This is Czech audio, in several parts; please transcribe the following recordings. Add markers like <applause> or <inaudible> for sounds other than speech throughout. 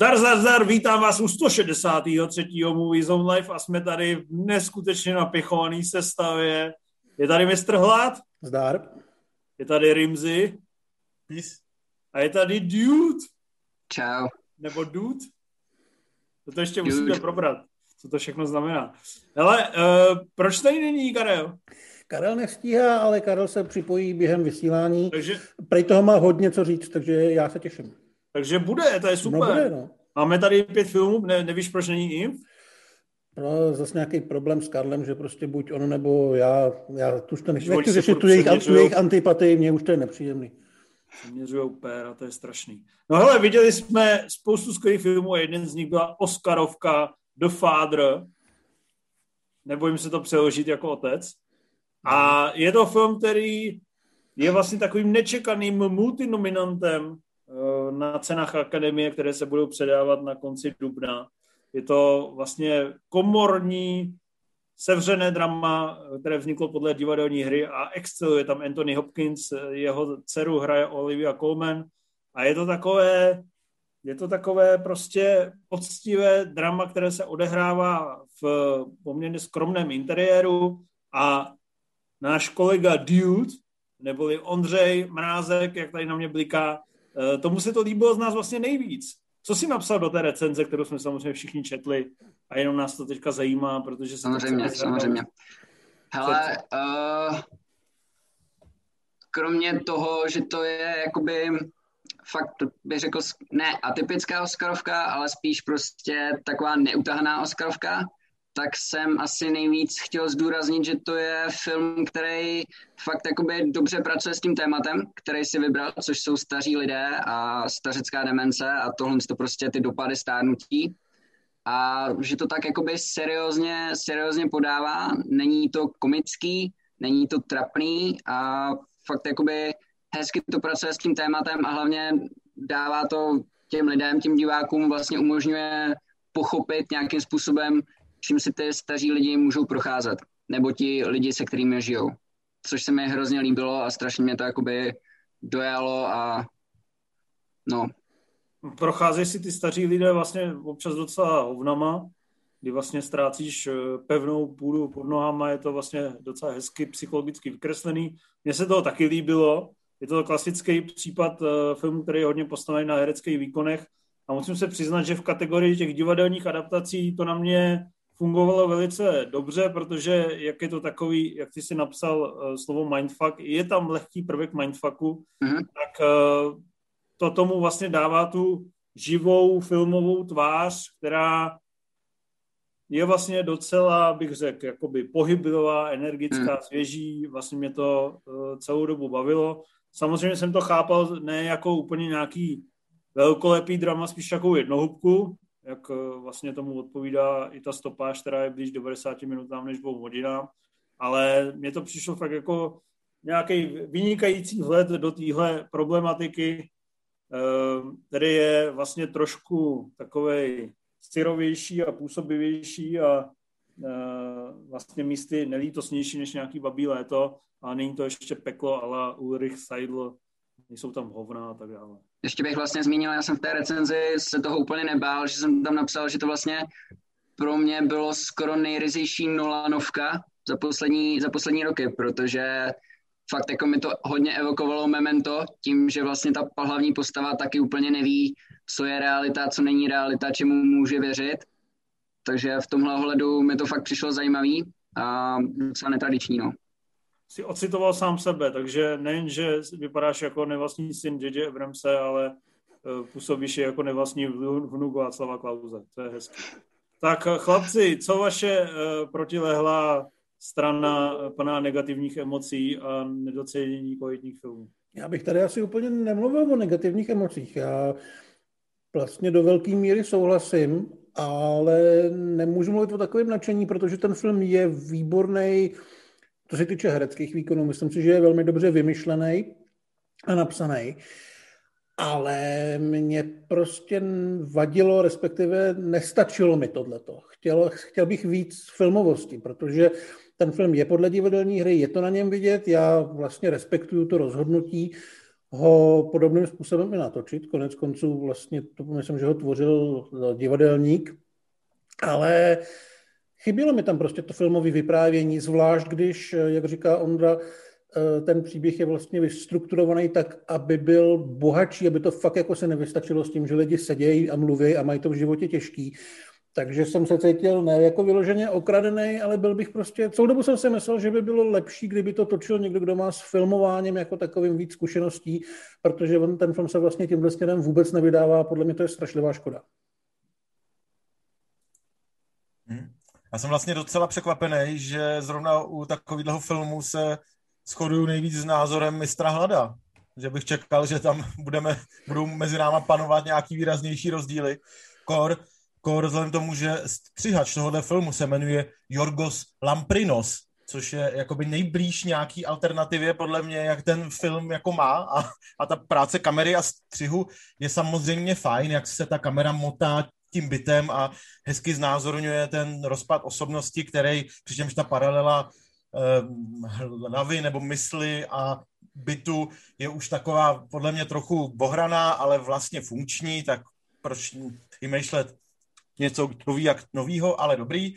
Zdar, zdar, zdar, vítám vás u 163. Movie Zone Live a jsme tady v neskutečně napěchovaný sestavě. Je tady mistr Hlad. Zdar. Je tady Rimzy. Peace. A je tady Dude. Čau. Nebo Dude. To ještě dude. musíme probrat, co to všechno znamená. Hele, uh, proč tady není Karel? Karel nestíhá, ale Karel se připojí během vysílání. Takže... Prej toho má hodně co říct, takže já se těším. Takže bude, to je super. No bude, no. Máme tady pět filmů, ne, nevíš, proč není jim? No, zase nějaký problém s Karlem, že prostě buď on nebo já, já tu už to nechci, nechci řešit tu jejich, tu jejich antipatii, mně už to je nepříjemný. Měřujou pér a to je strašný. No hele, viděli jsme spoustu skvělých filmů a jeden z nich byla Oscarovka The Father. Nebojím se to přeložit jako otec. A je to film, který je vlastně takovým nečekaným multinominantem na cenách akademie, které se budou předávat na konci dubna. Je to vlastně komorní sevřené drama, které vzniklo podle divadelní hry a exceluje tam Anthony Hopkins, jeho dceru hraje Olivia Colman a je to takové, je to takové prostě poctivé drama, které se odehrává v poměrně skromném interiéru a náš kolega Dude, neboli Ondřej Mrázek, jak tady na mě bliká, tomu se to líbilo z nás vlastně nejvíc. Co jsi napsal do té recenze, kterou jsme samozřejmě všichni četli a jenom nás to teďka zajímá, protože se Samozřejmě, to samozřejmě. Hele, uh, kromě toho, že to je jakoby fakt bych řekl, ne atypická Oscarovka, ale spíš prostě taková neutahaná Oscarovka, tak jsem asi nejvíc chtěl zdůraznit, že to je film, který fakt jakoby dobře pracuje s tím tématem, který si vybral, což jsou staří lidé a stařecká demence a tohle to prostě ty dopady stárnutí. A že to tak jakoby seriózně, seriózně podává, není to komický, není to trapný a fakt jakoby hezky to pracuje s tím tématem a hlavně dává to těm lidem, těm divákům vlastně umožňuje pochopit nějakým způsobem, čím si ty staří lidi můžou procházet, nebo ti lidi, se kterými žijou. Což se mi hrozně líbilo a strašně mě to jakoby dojalo a no. Procházejí si ty staří lidé vlastně občas docela hovnama, kdy vlastně ztrácíš eh, pevnou půdu pod nohama, je to vlastně docela hezky psychologicky vykreslený. Mně se to taky líbilo, je to klasický případ uh, filmu, který je hodně postavený na hereckých výkonech a musím se přiznat, že v kategorii těch divadelních adaptací to na mě fungovalo velice dobře, protože jak je to takový, jak ty si napsal uh, slovo mindfuck, je tam lehký prvek mindfucku, mm-hmm. tak uh, to tomu vlastně dává tu živou filmovou tvář, která je vlastně docela, bych řekl, jakoby pohybivá, energická, mm. svěží, vlastně mě to uh, celou dobu bavilo. Samozřejmě jsem to chápal ne jako úplně nějaký velkolepý drama, spíš takovou jednohubku, jak eh, vlastně tomu odpovídá i ta stopáž, která je blíž 90 minutám než dvou hodinám, ale mně to přišlo fakt jako nějaký vynikající vhled do téhle problematiky, eh, který je vlastně trošku takovej syrovější a působivější a eh, vlastně místy nelítosnější než nějaký babí léto. A není to ještě peklo ale Ulrich Seidl, nejsou tam hovna a tak dále. Ještě bych vlastně zmínil, já jsem v té recenzi se toho úplně nebál, že jsem tam napsal, že to vlastně pro mě bylo skoro nejryzejší Nolanovka za poslední, za poslední roky, protože fakt jako mi to hodně evokovalo memento, tím, že vlastně ta hlavní postava taky úplně neví, co je realita, co není realita, čemu může věřit. Takže v tomhle ohledu mi to fakt přišlo zajímavý a docela netradiční. No si ocitoval sám sebe, takže nejen, že vypadáš jako nevlastní syn J.J. Abramse, ale eh, působíš jako nevlastní vnuk Václava Klauze. To je hezké. Tak eh, chlapci, co vaše uh, protilehlá strana plná negativních emocí a nedocenění kvalitních filmů? Já bych tady asi úplně nemluvil o negativních emocích. Já vlastně do velké míry souhlasím, ale nemůžu mluvit o takovém nadšení, protože ten film je výborný co se týče hereckých výkonů, myslím si, že je velmi dobře vymyšlený a napsaný. Ale mě prostě vadilo, respektive nestačilo mi tohleto. Chtěl, chtěl bych víc filmovosti, protože ten film je podle divadelní hry, je to na něm vidět, já vlastně respektuju to rozhodnutí ho podobným způsobem i natočit. Konec konců vlastně to myslím, že ho tvořil divadelník, ale chybělo mi tam prostě to filmové vyprávění, zvlášť když, jak říká Ondra, eh, ten příběh je vlastně vystrukturovaný tak, aby byl bohatší, aby to fakt jako se nevystačilo s tím, že lidi sedějí a mluví a mají to v životě těžký. Takže jsem se cítil ne jako vyloženě okradený, ale byl bych prostě, celou dobu jsem si myslel, že by bylo lepší, kdyby to točil někdo, kdo má s filmováním jako takovým víc zkušeností, protože on, ten film se vlastně tímhle směrem vůbec nevydává, podle mě to je strašlivá škoda. Hmm. Já jsem vlastně docela překvapený, že zrovna u takového filmu se shoduju nejvíc s názorem mistra Hlada. Že bych čekal, že tam budeme, budou mezi náma panovat nějaký výraznější rozdíly. Kor, kor vzhledem tomu, že střihač tohohle filmu se jmenuje Jorgos Lamprinos, což je jakoby nejblíž nějaký alternativě podle mě, jak ten film jako má a, a ta práce kamery a střihu je samozřejmě fajn, jak se ta kamera motá tím bytem a hezky znázorňuje ten rozpad osobnosti, který, přičemž ta paralela eh, hlavy nebo mysli a bytu je už taková podle mě trochu bohraná, ale vlastně funkční, tak proč vymýšlet něco nový, jak novýho, ale dobrý.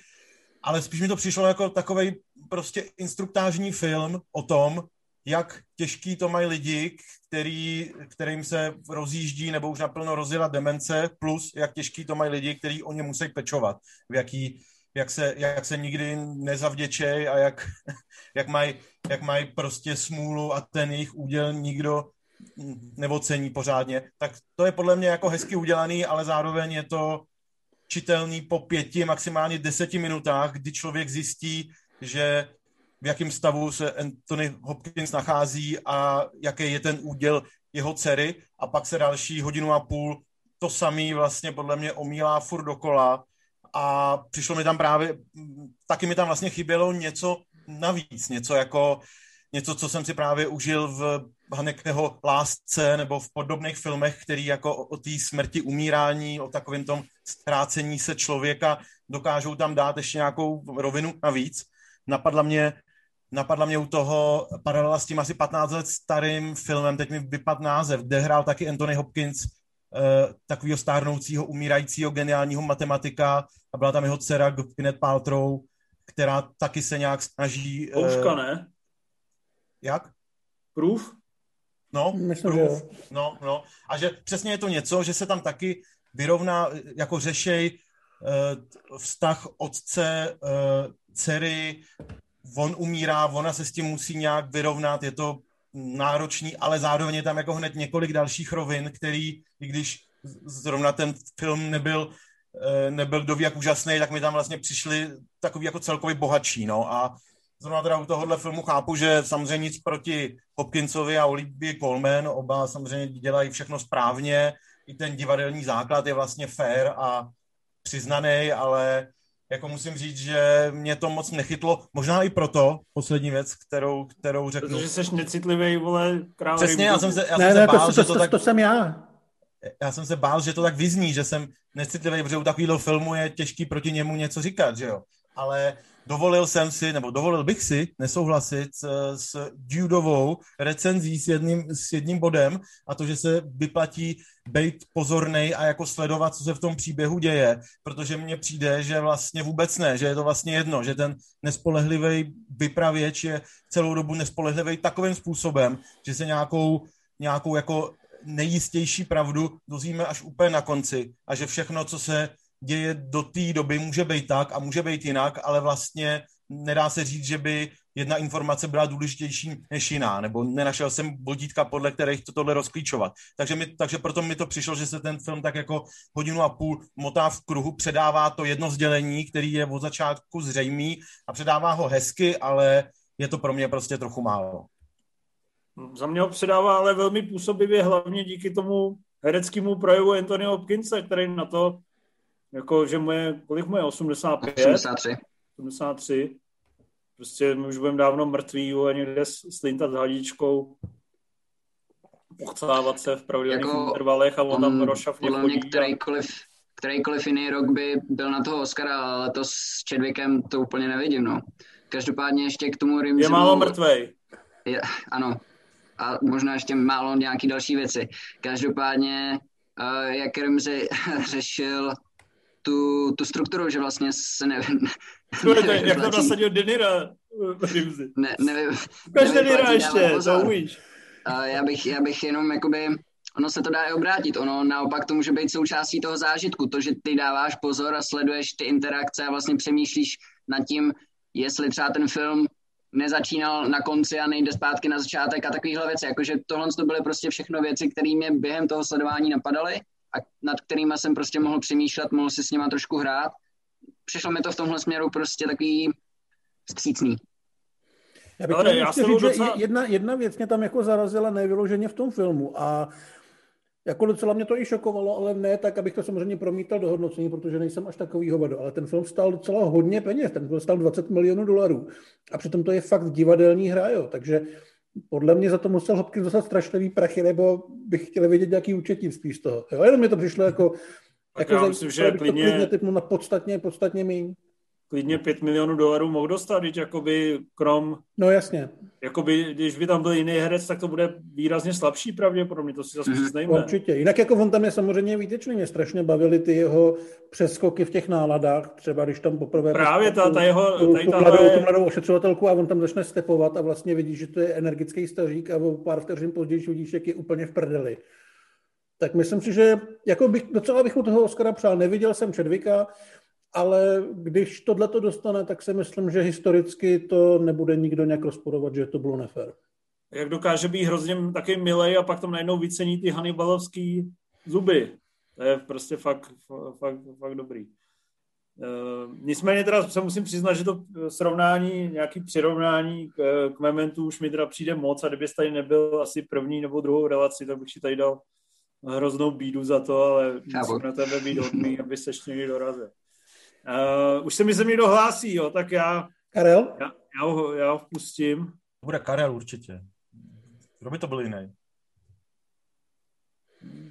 Ale spíš mi to přišlo jako takový prostě instruktážní film o tom, jak těžký to mají lidi, který, kterým se rozjíždí nebo už naplno rozjela demence, plus jak těžký to mají lidi, kteří o ně musí pečovat, v jaký, jak se, jak se nikdy nezavděčej a jak, <laughs> jak mají jak maj prostě smůlu a ten jejich úděl nikdo nevocení pořádně, tak to je podle mě jako hezky udělaný, ale zároveň je to čitelný po pěti, maximálně deseti minutách, kdy člověk zjistí, že v jakém stavu se Anthony Hopkins nachází a jaký je ten úděl jeho dcery a pak se další hodinu a půl to samý vlastně podle mě omílá furt dokola a přišlo mi tam právě, taky mi tam vlastně chybělo něco navíc, něco jako něco, co jsem si právě užil v Hanekeho lásce nebo v podobných filmech, který jako o, o té smrti, umírání, o takovém tom ztrácení se člověka dokážou tam dát ještě nějakou rovinu navíc. Napadla mě napadla mě u toho paralela s tím asi 15 let starým filmem, teď mi vypad název, kde hrál taky Anthony Hopkins, uh, takového stárnoucího, umírajícího geniálního matematika a byla tam jeho dcera Gwyneth Paltrow, která taky se nějak snaží... Uh, Kouška, ne? Jak? Proof? No, Myslím, proof. Že no, no. A že přesně je to něco, že se tam taky vyrovná, jako řešej uh, vztah otce, uh, dcery, on umírá, ona se s tím musí nějak vyrovnat, je to náročný, ale zároveň je tam jako hned několik dalších rovin, který, i když zrovna ten film nebyl, eh, nebyl ví jak úžasný, tak mi tam vlastně přišli takový jako celkově bohatší, no. A zrovna teda u tohohle filmu chápu, že samozřejmě nic proti Hopkinsovi a Olivia Colman, oba samozřejmě dělají všechno správně, i ten divadelní základ je vlastně fair a přiznaný, ale jako musím říct, že mě to moc nechytlo. Možná i proto, poslední věc, kterou, kterou řeknu. Protože jsi necitlivý, vole, král. Přesně, já jsem se, já ne, jsem ne, se bál, to, to, že to, to, tak... to jsem já. Já jsem se bál, že to tak vyzní, že jsem necitlivý, protože u takového filmu je těžký proti němu něco říkat, že jo. Ale dovolil jsem si, nebo dovolil bych si nesouhlasit s, Judovou recenzí s jedním, s jedním bodem a to, že se vyplatí být pozorný a jako sledovat, co se v tom příběhu děje, protože mně přijde, že vlastně vůbec ne, že je to vlastně jedno, že ten nespolehlivý vypravěč je celou dobu nespolehlivý takovým způsobem, že se nějakou, nějakou jako nejistější pravdu dozvíme až úplně na konci a že všechno, co se děje do té doby, může být tak a může být jinak, ale vlastně nedá se říct, že by jedna informace byla důležitější než jiná, nebo nenašel jsem vodítka, podle kterých to tohle rozklíčovat. Takže, mi, takže proto mi to přišlo, že se ten film tak jako hodinu a půl motá v kruhu, předává to jedno sdělení, který je od začátku zřejmý a předává ho hezky, ale je to pro mě prostě trochu málo. Za mě ho předává ale velmi působivě, hlavně díky tomu hereckému projevu Anthony Hopkinsa, který na to jako, že moje, kolik mu je, 85? 83. 83. Prostě my už budeme dávno mrtví a někde slintat s hadičkou, pochcávat se v pravidelných jako intervalech a on, on tam rošafně podle mě kterýkoliv, kterýkoliv jiný rok by byl na toho Oscara, ale to s Chadwickem to úplně nevidím, no. Každopádně ještě k tomu Rimzu... Je málo mrtvej. Je, ano. a možná ještě málo nějaký další věci. Každopádně, uh, jak Remzi <laughs> řešil tu, tu strukturu, že vlastně se ne, to je, jak to nasadil Denira Rimzi. Ne, nevím. Ukaž Denira ještě, to umíš. Já, bych, já bych jenom jakoby, ono se to dá i obrátit, ono naopak to může být součástí toho zážitku, to, že ty dáváš pozor a sleduješ ty interakce a vlastně přemýšlíš nad tím, jestli třeba ten film nezačínal na konci a nejde zpátky na začátek a takovéhle věci. Jakože tohle to byly prostě všechno věci, které mě během toho sledování napadaly a nad kterými jsem prostě mohl přemýšlet, mohl si s nima trošku hrát. Přišlo mi to v tomhle směru prostě takový vstřícný. Já bych Ale já říct, docela... že jedna, jedna věc mě tam jako zarazila nevyloženě v tom filmu a jako docela mě to i šokovalo, ale ne tak, abych to samozřejmě promítal do hodnocení, protože nejsem až takový hovado, ale ten film stál docela hodně peněz, ten film stál 20 milionů dolarů a přitom to je fakt divadelní hra, jo, takže podle mě za to musel Hopkins dostat strašlivý prachy, nebo bych chtěl vědět nějaký účetnictví z toho. Jo, jenom mi to přišlo jako, jako já myslím, že klidně, klidně na podstatně, podstatně méně klidně 5 milionů dolarů mohl dostat, když jakoby krom... No jasně. Jakoby, když by tam byl jiný herec, tak to bude výrazně slabší pravděpodobně, to si zase přiznejme. Určitě. Jinak jako on tam je samozřejmě výtečný, mě strašně bavily ty jeho přeskoky v těch náladách, třeba když tam poprvé... Právě ta, ta jeho... Tu, tu, mladou, tu mladou ošetřovatelku a on tam začne stepovat a vlastně vidí, že to je energický stařík a o pár vteřin později vidíš, jak je úplně v prdeli. Tak myslím si, že jako bych, docela bych mu toho Oscara přál. Neviděl jsem Čedvika, ale když tohle to dostane, tak si myslím, že historicky to nebude nikdo nějak rozporovat, že to bylo nefér. Jak dokáže být hrozně taky milej a pak tam najednou vycení ty Hannibalovský zuby. To je prostě fakt, fakt, fakt dobrý. Uh, nicméně teda se musím přiznat, že to srovnání, nějaký přirovnání k, k Mementu už mi teda přijde moc a kdyby tady nebyl asi první nebo druhou relaci, tak bych si tady dal hroznou bídu za to, ale musím na tebe být hodný, aby se ještě někdy dorazil. Uh, už se mi se někdo hlásí, jo, tak já... Karel? Já, já, ho, já ho vpustím. Bude Karel určitě. Kdo by to byl jiný?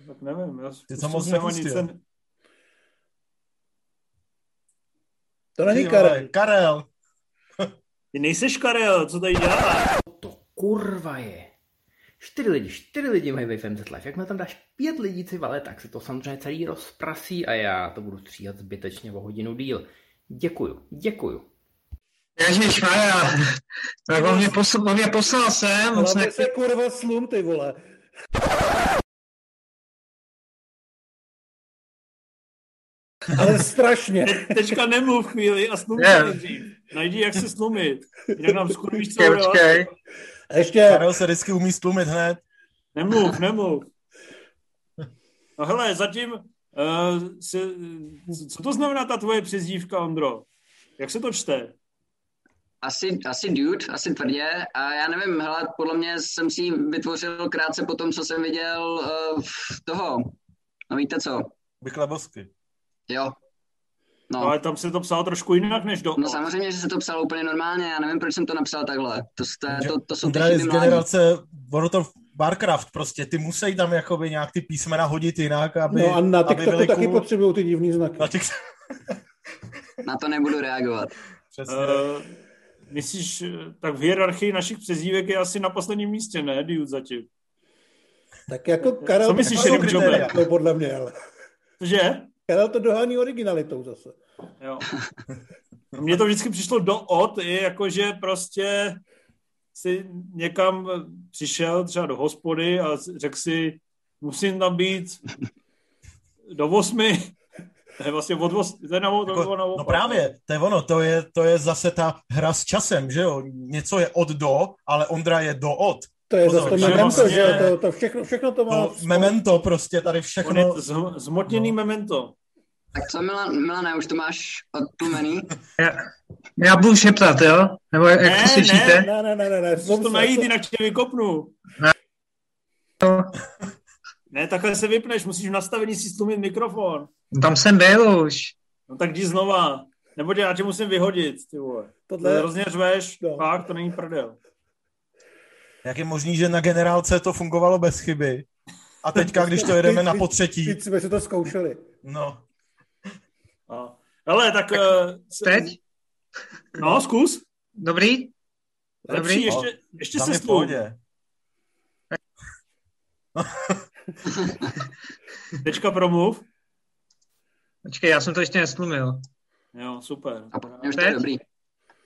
Tak nevím. Já Ty co moc nepustil. Sen... To není Karel. Karel. Ty nejseš Karel, co tady dělá? To kurva je. Čtyři lidi, čtyři lidi mají ve FMZ Live. Jak tam dáš pět lidí, ty vale, tak se to samozřejmě celý rozprasí a já to budu stříhat zbytečně o hodinu díl. Děkuju, děkuju. Ježíš Maja, tak on mě, poslal, on mě poslal sem. Ale ne... se kurva slum, ty vole. Ale strašně. Te, teďka nemluv chvíli a slum yeah. Najdi, jak se slumit. Jinak nám skurvíš celou Počkej, ještě... Karel se vždycky umí stlumit hned. Nemluv, nemluv. No hele, zatím, uh, si, co to znamená ta tvoje přezdívka, Ondro? Jak se to čte? Asi, asi dude, asi tvrdě. A já nevím, hele, podle mě jsem si vytvořil krátce po tom, co jsem viděl uh, toho. No víte co? Vyklebosky. Jo, No. Ale tam se to psalo trošku jinak než do. No samozřejmě, že se to psalo úplně normálně, já nevím, proč jsem to napsal takhle. To, to, to, to jsou ty z generace World of Warcraft prostě, ty musí tam jakoby nějak ty písmena hodit jinak, aby No a na TikToku taky cool. potřebují ty divný znaky. Na, TikTok... <laughs> na to nebudu reagovat. Přesně. Uh, myslíš, tak v hierarchii našich přezdívek je asi na posledním místě, ne, Dude zatím? Tak jako Karel... Co myslíš, Erik To podle mě, ale... Že? Karel to dohání originalitou zase. Jo. <laughs> Mně to vždycky přišlo do od, je jako, že prostě si někam přišel, třeba do hospody a řekl si, musím tam být do osmi, <laughs> to je vlastně od os, to je na, jako, na No právě, to je ono, to je, to je zase ta hra s časem, že jo? Něco je od do, ale Ondra je do od. To je zase to memento, vlastně, že to, to všechno, všechno to má... To memento prostě, tady všechno... zmotněný no. memento. Tak co, Milan, Milane, už to máš odtlumený? Já, já budu šeptat, jo? Nebo jak ne, to slyšíte? Ne, ne, ne, ne, ne. Zkus to najít, jinak tě vykopnu. Ne. ne, takhle se vypneš, musíš v nastavení si stlumit mikrofon. Tam jsem byl už. No tak jdi znova. Nebo já tě musím vyhodit, ty vole. Tohle... Hrozně řveš, no. fakt, to není prdel. Jak je možný, že na generálce to fungovalo bez chyby? A teďka, když to jedeme na potřetí... Teď jsme si to zkoušeli. No. No. Ale tak... tak uh, teď? No, zkus. Dobrý? Lepší, ještě, ještě se stůl. <laughs> Tečka promluv. Počkej, já jsem to ještě nestlumil. Jo, super. A už to je Teď? dobrý.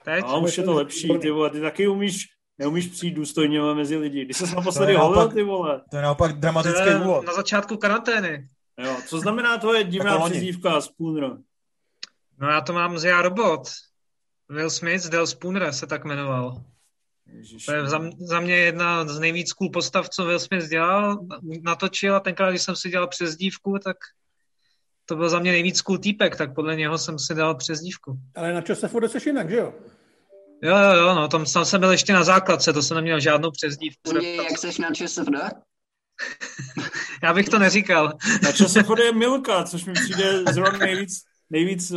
Teď? A už je to lepší, ty vole. Ty taky umíš, neumíš přijít důstojně mezi lidi. Když se naposledy holil, ty vole. To je naopak To dramatický je úvod. na začátku karantény. Jo, co znamená tvoje divná loni. přezdívka Spooner? No já to mám z Já robot. Will Smith z Del Spooner se tak jmenoval. Ježiš. To je za, za mě jedna z nejvíc cool postav, co Will Smith dělal, natočil a tenkrát, když jsem si dělal přezdívku, tak to byl za mě nejvíc cool týpek, tak podle něho jsem si dal přezdívku. Ale na furt seš jinak, že jo? Jo, jo, jo, no, tam, tam jsem byl ještě na základce, to jsem neměl žádnou přezdívku. Změj, jak seš na ČSFD? <laughs> Já bych to neříkal. Na čase je Milka, což mi přijde zrovna nejvíc, nejvíc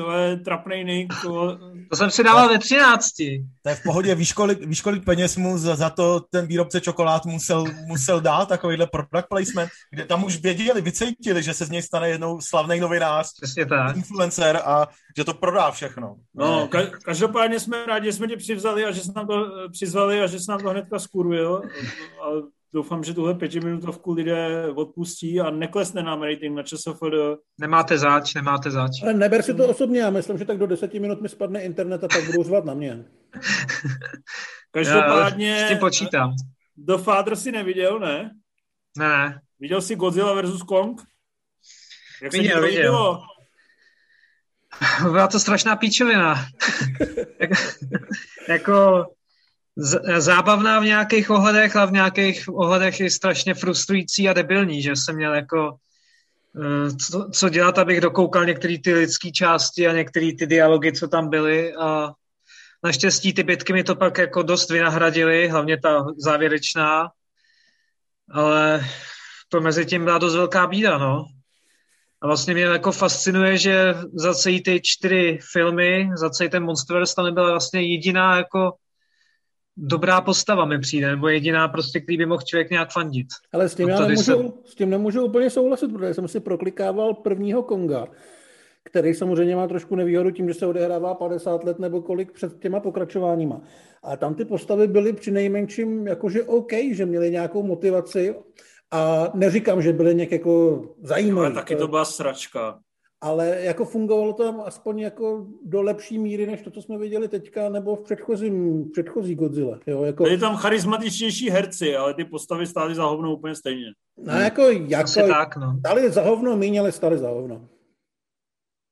trapnej nick. vole. To jsem si dával ve třinácti. To je v pohodě, víš kolik, víš, kolik peněz mu za, za to ten výrobce čokolád musel, musel dát, takovýhle product placement, kde tam už věděli, vycítili, že se z něj stane jednou slavný novinář, Přesně tak. influencer a že to prodá všechno. No, ka- každopádně jsme rádi, že jsme tě přivzali a že jsi nám to přizvali a že jsi nám to hnedka skurvil. A doufám, že tuhle pětiminutovku lidé odpustí a neklesne nám rating na ČSFD. Nemáte záč, nemáte záč. Ale neber si to osobně, já myslím, že tak do deseti minut mi spadne internet a pak budou řvat na mě. <laughs> Každopádně Já s tím počítám. The Father si neviděl, ne? Ne, ne. Viděl jsi Godzilla vs. Kong? Jak se Viděl, to viděl. líbilo? Byla to strašná píčovina. Jak, <laughs> <laughs> jako z- zábavná v nějakých ohledech a v nějakých ohledech je strašně frustrující a debilní, že jsem měl jako eh, co, co dělat, abych dokoukal některé ty lidské části a některé ty dialogy, co tam byly a naštěstí ty bitky mi to pak jako dost vynahradily, hlavně ta závěrečná, ale to mezi tím byla dost velká bída, no. A vlastně mě jako fascinuje, že za celý ty čtyři filmy, za celý ten Monsterverse tam nebyla vlastně jediná jako dobrá postava mi přijde, nebo jediná prostě, který by mohl člověk nějak fandit. Ale s tím, No já nemůžu, s tím nemůžu úplně souhlasit, protože jsem si proklikával prvního Konga, který samozřejmě má trošku nevýhodu tím, že se odehrává 50 let nebo kolik před těma pokračováníma. A tam ty postavy byly při nejmenším jakože OK, že měly nějakou motivaci a neříkám, že byly nějak jako zajímavé. Ale taky to byla sračka. Ale jako fungovalo to tam aspoň jako do lepší míry, než to, co jsme viděli teďka, nebo v předchozím, předchozí Godzilla. Jo, jako, Byli tam charismatičtější herci, ale ty postavy stály za hovno úplně stejně. no, jako, jako Asi tak, no. stali za hovno, míň, ale stali za hovno.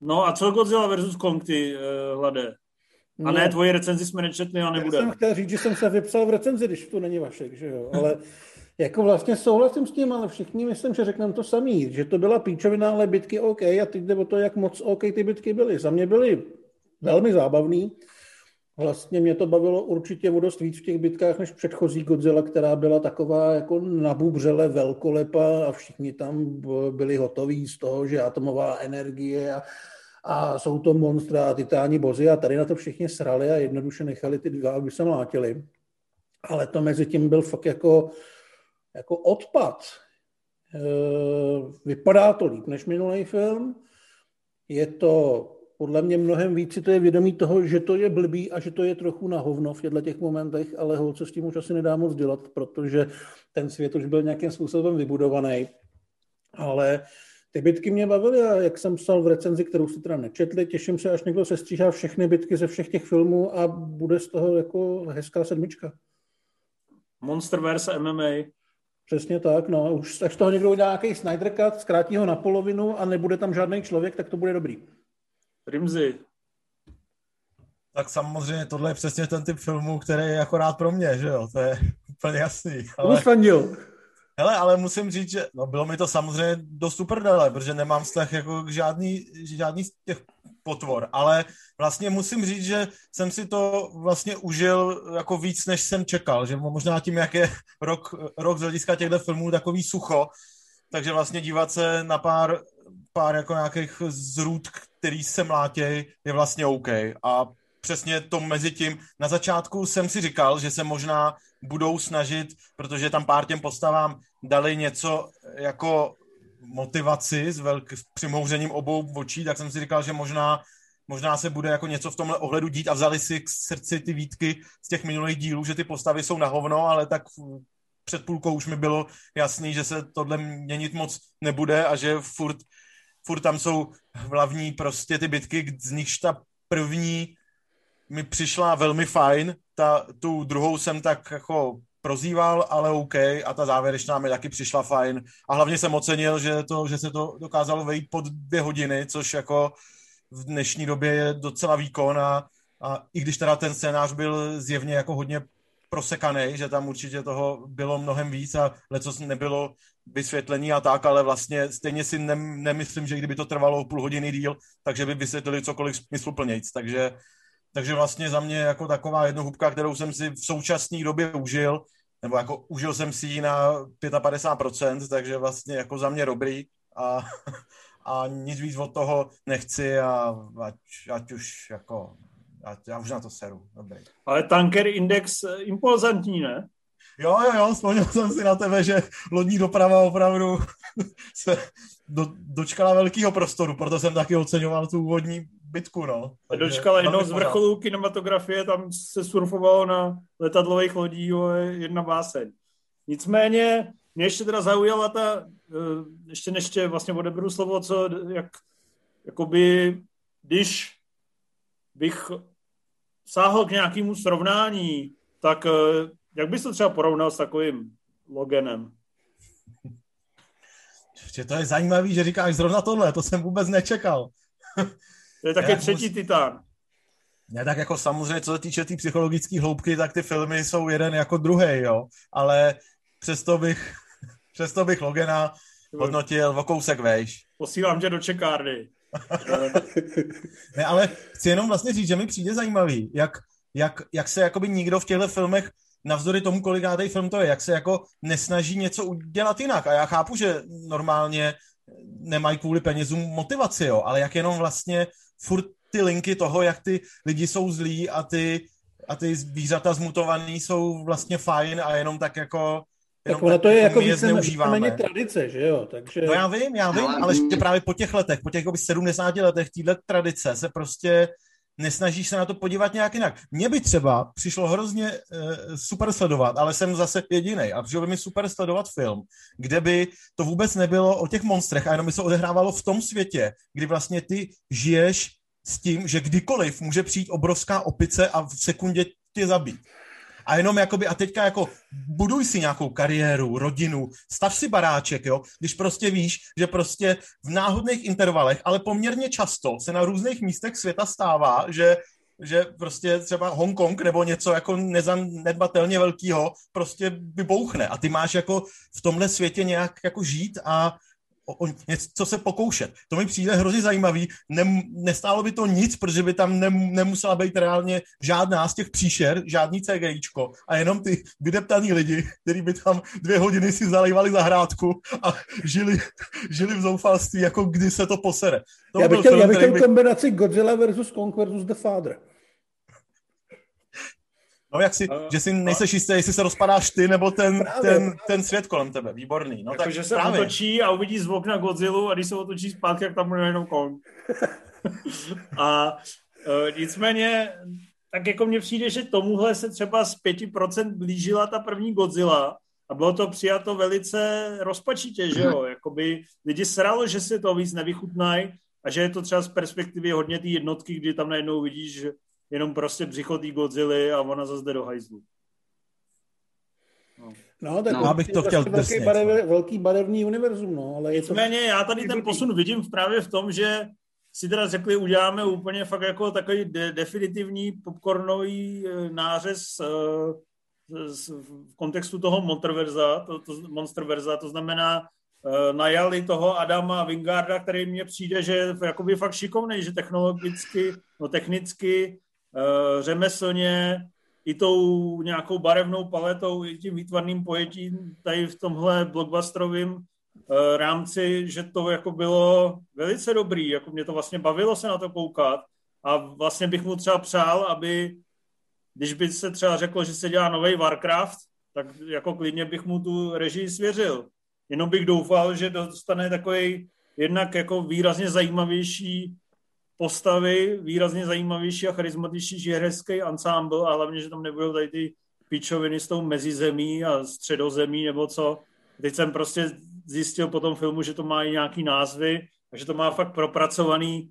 No a co Godzilla versus Kong, ty uh, hladé? A ne, tvoji recenzi jsme nečetli a Já nebude. jsem chtěl říct, že jsem se vypsal v recenzi, když to není Vašek, že jo, ale <laughs> jako vlastně souhlasím s tím, ale všichni myslím, že řekneme to samý, že to byla píčovina, ale bitky OK a teď jde o to, jak moc OK ty bitky byly. Za mě byly velmi zábavný. Vlastně mě to bavilo určitě o dost víc v těch bitkách než předchozí Godzilla, která byla taková jako nabubřele velkolepa a všichni tam byli hotoví z toho, že atomová energie a, a jsou to monstra a titáni bozy a tady na to všichni srali a jednoduše nechali ty dva, aby se mlátili. Ale to mezi tím byl fakt jako, jako odpad. E, vypadá to líp než minulý film. Je to podle mě mnohem víc to je vědomí toho, že to je blbý a že to je trochu na hovno v těchto těch momentech, ale holce s tím už asi nedá moc dělat, protože ten svět už byl nějakým způsobem vybudovaný. Ale ty bitky mě bavily a jak jsem psal v recenzi, kterou si teda nečetli, těším se, až někdo sestříhá všechny bitky ze všech těch filmů a bude z toho jako hezká sedmička. Monsterverse MMA. Přesně tak, no. Už až z toho někdo udělá nějaký Snyder Cut, zkrátí ho na polovinu a nebude tam žádný člověk, tak to bude dobrý. Rimzy. Tak samozřejmě tohle je přesně ten typ filmů, který je jako rád pro mě, že jo, to je <laughs> úplně jasný. Ale... Ale, fandil. hele, ale musím říct, že no, bylo mi to samozřejmě dost uprdele, protože nemám vztah jako k žádný, žádný z těch potvor, ale vlastně musím říct, že jsem si to vlastně užil jako víc, než jsem čekal, že možná tím, jak je rok, rok z hlediska těchto filmů takový sucho, takže vlastně dívat se na pár, pár jako nějakých zrůd, který se mlátěj, je vlastně OK. A přesně to mezi tím, na začátku jsem si říkal, že se možná budou snažit, protože tam pár těm postavám dali něco jako motivaci s, velk, s přimouřením obou očí, tak jsem si říkal, že možná, možná se bude jako něco v tomhle ohledu dít a vzali si k srdci ty výtky z těch minulých dílů, že ty postavy jsou na hovno, ale tak před půlkou už mi bylo jasný, že se tohle měnit moc nebude a že furt, furt tam jsou hlavní prostě ty bitky, z nichž ta první mi přišla velmi fajn, ta, tu druhou jsem tak jako prozýval, ale OK, a ta závěrečná mi taky přišla fajn. A hlavně jsem ocenil, že, to, že se to dokázalo vejít pod dvě hodiny, což jako v dnešní době je docela výkon a, a i když teda ten scénář byl zjevně jako hodně prosekaný, že tam určitě toho bylo mnohem víc a leco nebylo vysvětlení a tak, ale vlastně stejně si ne, nemyslím, že kdyby to trvalo půl hodiny díl, takže by vysvětlili cokoliv smysluplnějc. Takže, takže vlastně za mě jako taková jednohubka, kterou jsem si v současné době užil, nebo jako užil jsem si ji na 55%, takže vlastně jako za mě dobrý a, <laughs> a nic víc od toho nechci a ať, ať už jako já, já už na to seru, dobrý. Ale tanker index eh, impozantní, ne? Jo, jo, jo, vzpomněl jsem si na tebe, že lodní doprava opravdu <laughs> se do, dočkala velkého prostoru, proto jsem taky oceňoval tu úvodní bitku, no. Takže dočkala jednoho z vrcholů kinematografie, tam se surfovalo na letadlových lodí jedna báseň. Nicméně, mě ještě teda zaujala ta, eh, ještě než vlastně odeberu slovo, co, jak, jakoby, když bych sáhl k nějakému srovnání, tak eh, jak bys to třeba porovnal s takovým Loganem? Že to je zajímavý, že říkáš zrovna tohle, to jsem vůbec nečekal. <laughs> To je taky třetí mus... titán. Ne, tak jako samozřejmě, co se týče té tý psychologické hloubky, tak ty filmy jsou jeden jako druhý, jo. Ale přesto bych, <laughs> přesto bych Logena hodnotil o kousek vejš. Posílám tě do čekárny. <laughs> ne, ale chci jenom vlastně říct, že mi přijde zajímavý, jak, jak, jak se jakoby nikdo v těchto filmech navzdory tomu, kolikátej film to je, jak se jako nesnaží něco udělat jinak. A já chápu, že normálně nemají kvůli penězům motivaci, jo, ale jak jenom vlastně furt ty linky toho, jak ty lidi jsou zlí a ty, a ty zvířata zmutovaný jsou vlastně fajn a jenom tak jako tak ono to je jako více tradice, že jo? Takže... No já vím, já vím, ale že právě po těch letech, po těch 70 letech téhle tradice se prostě nesnažíš se na to podívat nějak jinak. Mně by třeba přišlo hrozně uh, super sledovat, ale jsem zase jediný a přišlo by mi super sledovat film, kde by to vůbec nebylo o těch monstrech a jenom by se odehrávalo v tom světě, kdy vlastně ty žiješ s tím, že kdykoliv může přijít obrovská opice a v sekundě tě zabít a jenom jakoby, a teďka jako buduj si nějakou kariéru, rodinu, stav si baráček, jo, když prostě víš, že prostě v náhodných intervalech, ale poměrně často se na různých místech světa stává, že že prostě třeba Hongkong nebo něco jako nezanedbatelně velkého prostě vybouchne. A ty máš jako v tomhle světě nějak jako žít a o, o něco se pokoušet. To mi přijde hrozně zajímavý. Nem, nestálo by to nic, protože by tam nem, nemusela být reálně žádná z těch příšer, žádný CGIčko a jenom ty vydeptaný lidi, kteří by tam dvě hodiny si zalejvali zahrádku a žili, žili v zoufalství, jako kdy se to posere. To já bych chtěl, film, já bych chtěl by... kombinaci Godzilla versus Kong versus The Father. No jak si, uh, že si nejseš jistý, jestli se rozpadáš ty, nebo ten, právě, ten, právě. ten svět kolem tebe. Výborný. No, jako, tak že se právě. otočí a uvidí z okna Godzilla a když se otočí zpátky, jak tam bude jenom Kong. <laughs> a uh, nicméně, tak jako mně přijde, že tomuhle se třeba z 5% blížila ta první Godzilla a bylo to přijato velice rozpačitě, že jo? Jakoby lidi sralo, že si to víc nevychutnají a že je to třeba z perspektivy hodně ty jednotky, kdy tam najednou vidíš, že jenom prostě břicho té Godzilla a ona zase jde do hajzlu. No. no, tak no, bych to chtěl velký, barev, velký barevný univerzum, no, ale je Nicméně, to... já tady ten posun vidím právě v tom, že si teda řekli, uděláme úplně fakt jako takový de- definitivní popcornový e, nářez e, z, v kontextu toho Monsterverza, to, to, Monsterverza, to znamená e, najali toho Adama Vingarda, který mně přijde, že je jakoby fakt šikovný, že technologicky, no technicky uh, řemeslně, i tou nějakou barevnou paletou, i tím výtvarným pojetím tady v tomhle blockbusterovém uh, rámci, že to jako bylo velice dobrý, jako mě to vlastně bavilo se na to koukat a vlastně bych mu třeba přál, aby když by se třeba řeklo, že se dělá nový Warcraft, tak jako klidně bych mu tu režii svěřil. Jenom bych doufal, že dostane takový jednak jako výrazně zajímavější postavy, výrazně zajímavější a charismatičnější herský ansámbl a hlavně, že tam nebudou tady ty pičoviny s tou mezizemí a středozemí nebo co. Teď jsem prostě zjistil po tom filmu, že to má i nějaký názvy a že to má fakt propracovaný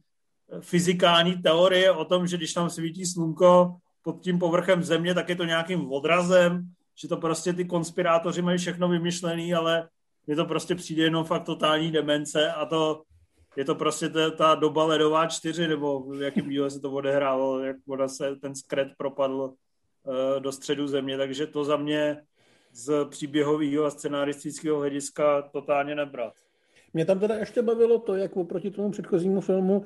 eh, fyzikální teorie o tom, že když tam svítí slunko pod tím povrchem země, tak je to nějakým odrazem, že to prostě ty konspirátoři mají všechno vymyšlený, ale mně to prostě přijde jenom fakt totální demence a to je to prostě ta, ta doba ledová čtyři, nebo v jakém díle se to odehrálo, jak voda se, ten skret propadl uh, do středu země, takže to za mě z příběhového a scenaristického hlediska totálně nebrat. Mě tam teda ještě bavilo to, jak oproti tomu předchozímu filmu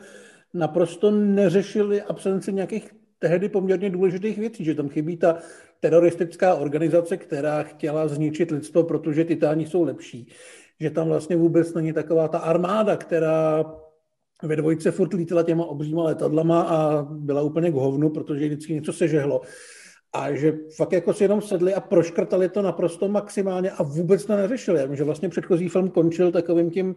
naprosto neřešili absenci nějakých tehdy poměrně důležitých věcí, že tam chybí ta teroristická organizace, která chtěla zničit lidstvo, protože titáni jsou lepší. Že tam vlastně vůbec není taková ta armáda, která ve dvojce furt lítala těma obříma letadlama a byla úplně k hovnu, protože vždycky něco sežehlo. A že fakt jako si jenom sedli a proškrtali to naprosto maximálně a vůbec to neřešili. Že vlastně předchozí film končil takovým tím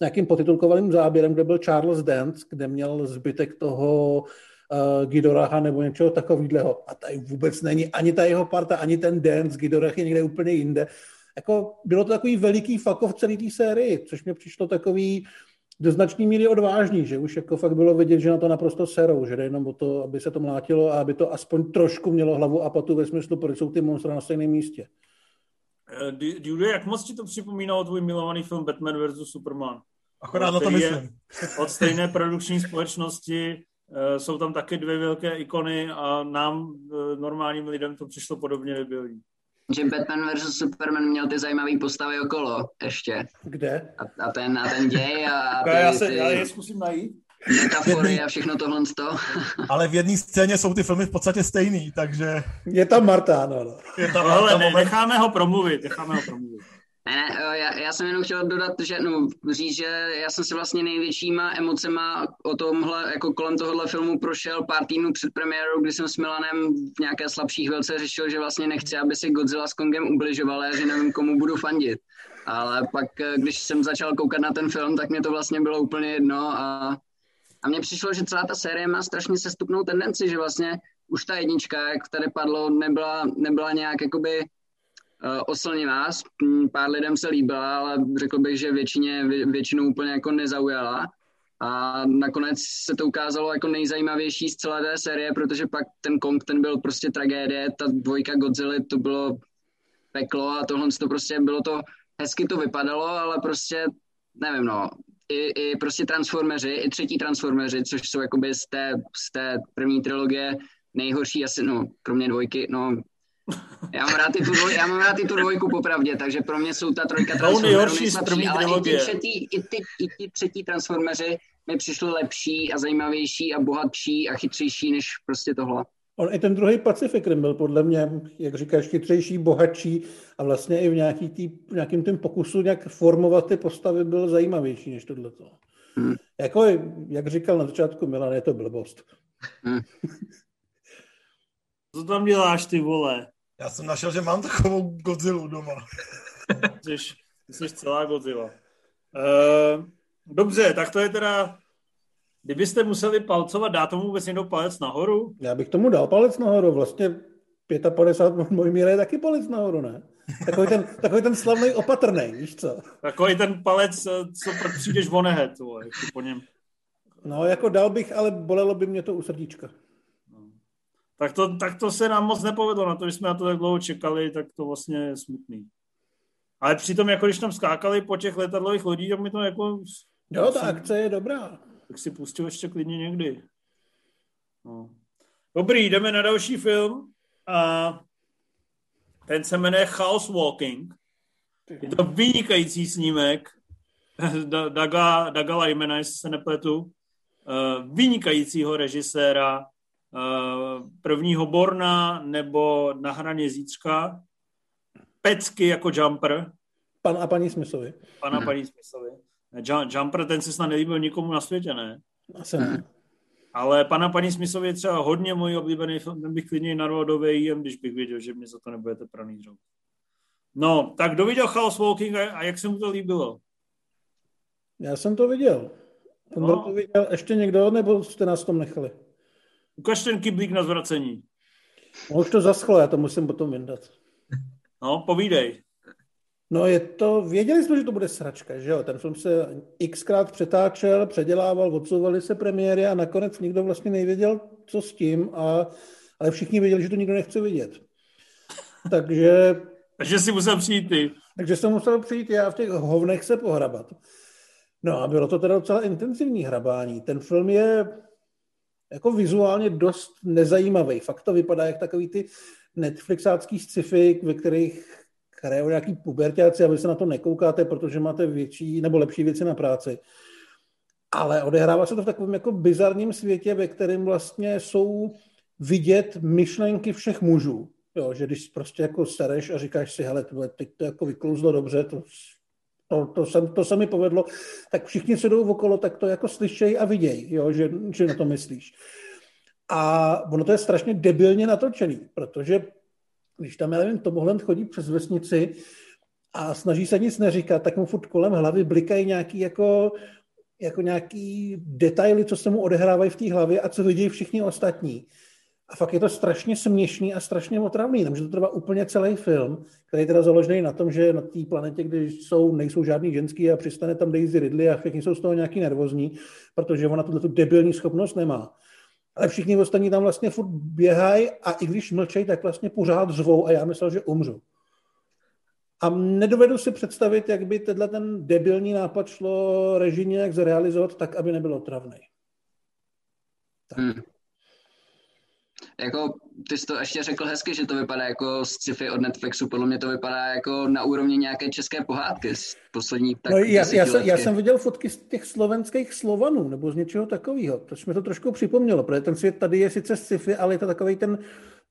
nějakým potitulkovaným záběrem, kde byl Charles Dance, kde měl zbytek toho uh, Gidoraha nebo něčeho takového. A tady vůbec není ani ta jeho parta, ani ten dance, Gidorach je někde úplně jinde. Jako, bylo to takový veliký fakov celé té sérii, což mě přišlo takový do značné míry odvážný, že už jako fakt bylo vidět, že na to naprosto serou, že jde jenom o to, aby se to mlátilo a aby to aspoň trošku mělo hlavu a patu ve smyslu, proč jsou ty monstra na stejném místě. Judy, jak moc ti to připomínalo tvůj milovaný film Batman vs. Superman? Akorát na to myslím. <laughs> Od stejné produkční společnosti Eh, jsou tam taky dvě velké ikony a nám, eh, normálním lidem, to přišlo podobně debilní. Že Batman vs. Superman měl ty zajímavé postavy okolo ještě. Kde? A, a, ten, a ten děj a <laughs> ty, já, se, ty... já je zkusím najít metafory <laughs> a všechno tohle to. <laughs> Ale v jedné scéně jsou ty filmy v podstatě stejný, takže... Je tam Marta, no. Je tam Marta, Ale ne, necháme ho promluvit, necháme ho promluvit. Ne, ne, já, já jsem jenom chtěl dodat, že, no, říct, že já jsem si vlastně největšíma emocema o tomhle, jako kolem tohohle filmu prošel pár týdnů před premiérou, kdy jsem s Milanem v nějaké slabší chvilce řešil, že vlastně nechci, aby si Godzilla s Kongem ubližovali a že nevím, komu budu fandit. Ale pak, když jsem začal koukat na ten film, tak mě to vlastně bylo úplně jedno a, a mně přišlo, že celá ta série má strašně sestupnou tendenci, že vlastně už ta jednička, jak tady padlo, nebyla, nebyla nějak jakoby uh, oslnivá, pár lidem se líbila, ale řekl bych, že většině, vě, většinou úplně jako nezaujala. A nakonec se to ukázalo jako nejzajímavější z celé té série, protože pak ten Kong, ten byl prostě tragédie, ta dvojka Godzilla, to bylo peklo a tohle to prostě bylo to, hezky to vypadalo, ale prostě, nevím no, i, i prostě Transformeři, i třetí Transformeři, což jsou jakoby z té, z té první trilogie nejhorší asi, no, kromě dvojky, no, já mám rád i tu, dvoj, já mám rád i tu dvojku popravdě, takže pro mě jsou ta trojka Transformerů nejslabší, ale i ty, třetí, i, ty, i ty třetí Transformeři mi přišly lepší a zajímavější a bohatší a chytřejší než prostě tohle. On i ten druhý Pacific Rim byl podle mě, jak říkáš, chytřejší, bohatší a vlastně i v nějaký tý, v nějakým tím pokusu nějak formovat ty postavy byl zajímavější než tohleto. Hmm. Jako, jak říkal na začátku Milan, je to blbost. Hmm. Co tam děláš, ty vole? Já jsem našel, že mám takovou Godzilla doma. <laughs> jsi, jsi celá Godzilla. Uh, dobře, tak to je teda... Kdybyste museli palcovat, dá tomu vůbec někdo palec nahoru? Já bych tomu dal palec nahoru. Vlastně 55 můj míra je taky palec nahoru, ne? Takový ten, takový ten slavný opatrný, víš co? Takový ten palec, co přijdeš vonehet, po něm. No, jako dal bych, ale bolelo by mě to u srdíčka tak to, tak to se nám moc nepovedlo. Na to, že jsme na to tak dlouho čekali, tak to vlastně je smutný. Ale přitom, jako když tam skákali po těch letadlových lodích, tak mi to jako... Jo, ta akce je dobrá. Tak si pustil ještě klidně někdy. No. Dobrý, jdeme na další film. A ten se jmenuje House Walking. Je to vynikající snímek <laughs> Daga, Daga Lymana, jestli se nepletu. Eh, vynikajícího režiséra, prvního Borna nebo na hraně zítřka. Pecky jako jumper. Pan a paní Smithovi. Pan a hmm. paní Smithovi. Jumper, ten se snad nelíbil nikomu na světě, ne? Asi ne. Ale pana paní Smithovi je třeba hodně můj oblíbený film, ten bych klidně narval do VIM, když bych věděl, že mě za to nebudete praný No, tak kdo viděl House Walking a jak se mu to líbilo? Já jsem to viděl. No. to viděl ještě někdo, nebo jste nás tom nechali? Ukaž ten kyblík na zvracení. No, už to zaschlo, já to musím potom vyndat. No, povídej. No je to, věděli jsme, že to bude sračka, že jo? Ten film se xkrát přetáčel, předělával, odsouvali se premiéry a nakonec nikdo vlastně nevěděl, co s tím, a, ale všichni věděli, že to nikdo nechce vidět. Takže... Takže si musel přijít ty. Takže jsem musel přijít já v těch hovnech se pohrabat. No a bylo to teda docela intenzivní hrabání. Ten film je jako vizuálně dost nezajímavý. Fakt to vypadá jak takový ty Netflixácký sci-fi, ve kterých hrajou nějaký pubertáci a vy se na to nekoukáte, protože máte větší nebo lepší věci na práci. Ale odehrává se to v takovém jako bizarním světě, ve kterém vlastně jsou vidět myšlenky všech mužů. Jo, že když prostě jako sereš a říkáš si, hele, teď to jako vyklouzlo dobře, to, to, to, se, to se mi povedlo, tak všichni se jdou okolo, tak to jako slyšejí a vidějí, jo, že, že na to myslíš. A ono to je strašně debilně natočený, protože když tam, já nevím, Tom Holland chodí přes vesnici a snaží se nic neříkat, tak mu furt kolem hlavy blikají nějaký jako, jako nějaký detaily, co se mu odehrávají v té hlavě a co vidí všichni ostatní. A fakt je to strašně směšný a strašně otravný. Nemůže to trvá úplně celý film, který je teda založený na tom, že na té planetě, kde jsou, nejsou žádný ženský a přistane tam Daisy Ridley a všichni jsou z toho nějaký nervózní, protože ona tuto debilní schopnost nemá ale všichni ostatní tam vlastně furt běhají a i když mlčejí, tak vlastně pořád zvou a já myslel, že umřu. A nedovedu si představit, jak by tenhle ten debilní nápad šlo režim jak zrealizovat tak, aby nebyl otravný. Tak. Hmm. Jako, ty jsi to ještě řekl hezky, že to vypadá jako sci-fi od Netflixu. Podle mě to vypadá jako na úrovni nějaké české pohádky z posledních tak no, já, já, jsem, já jsem viděl fotky z těch slovenských Slovanů nebo z něčeho takového. To mi to trošku připomnělo, protože ten svět tady je sice sci-fi, ale je to takový ten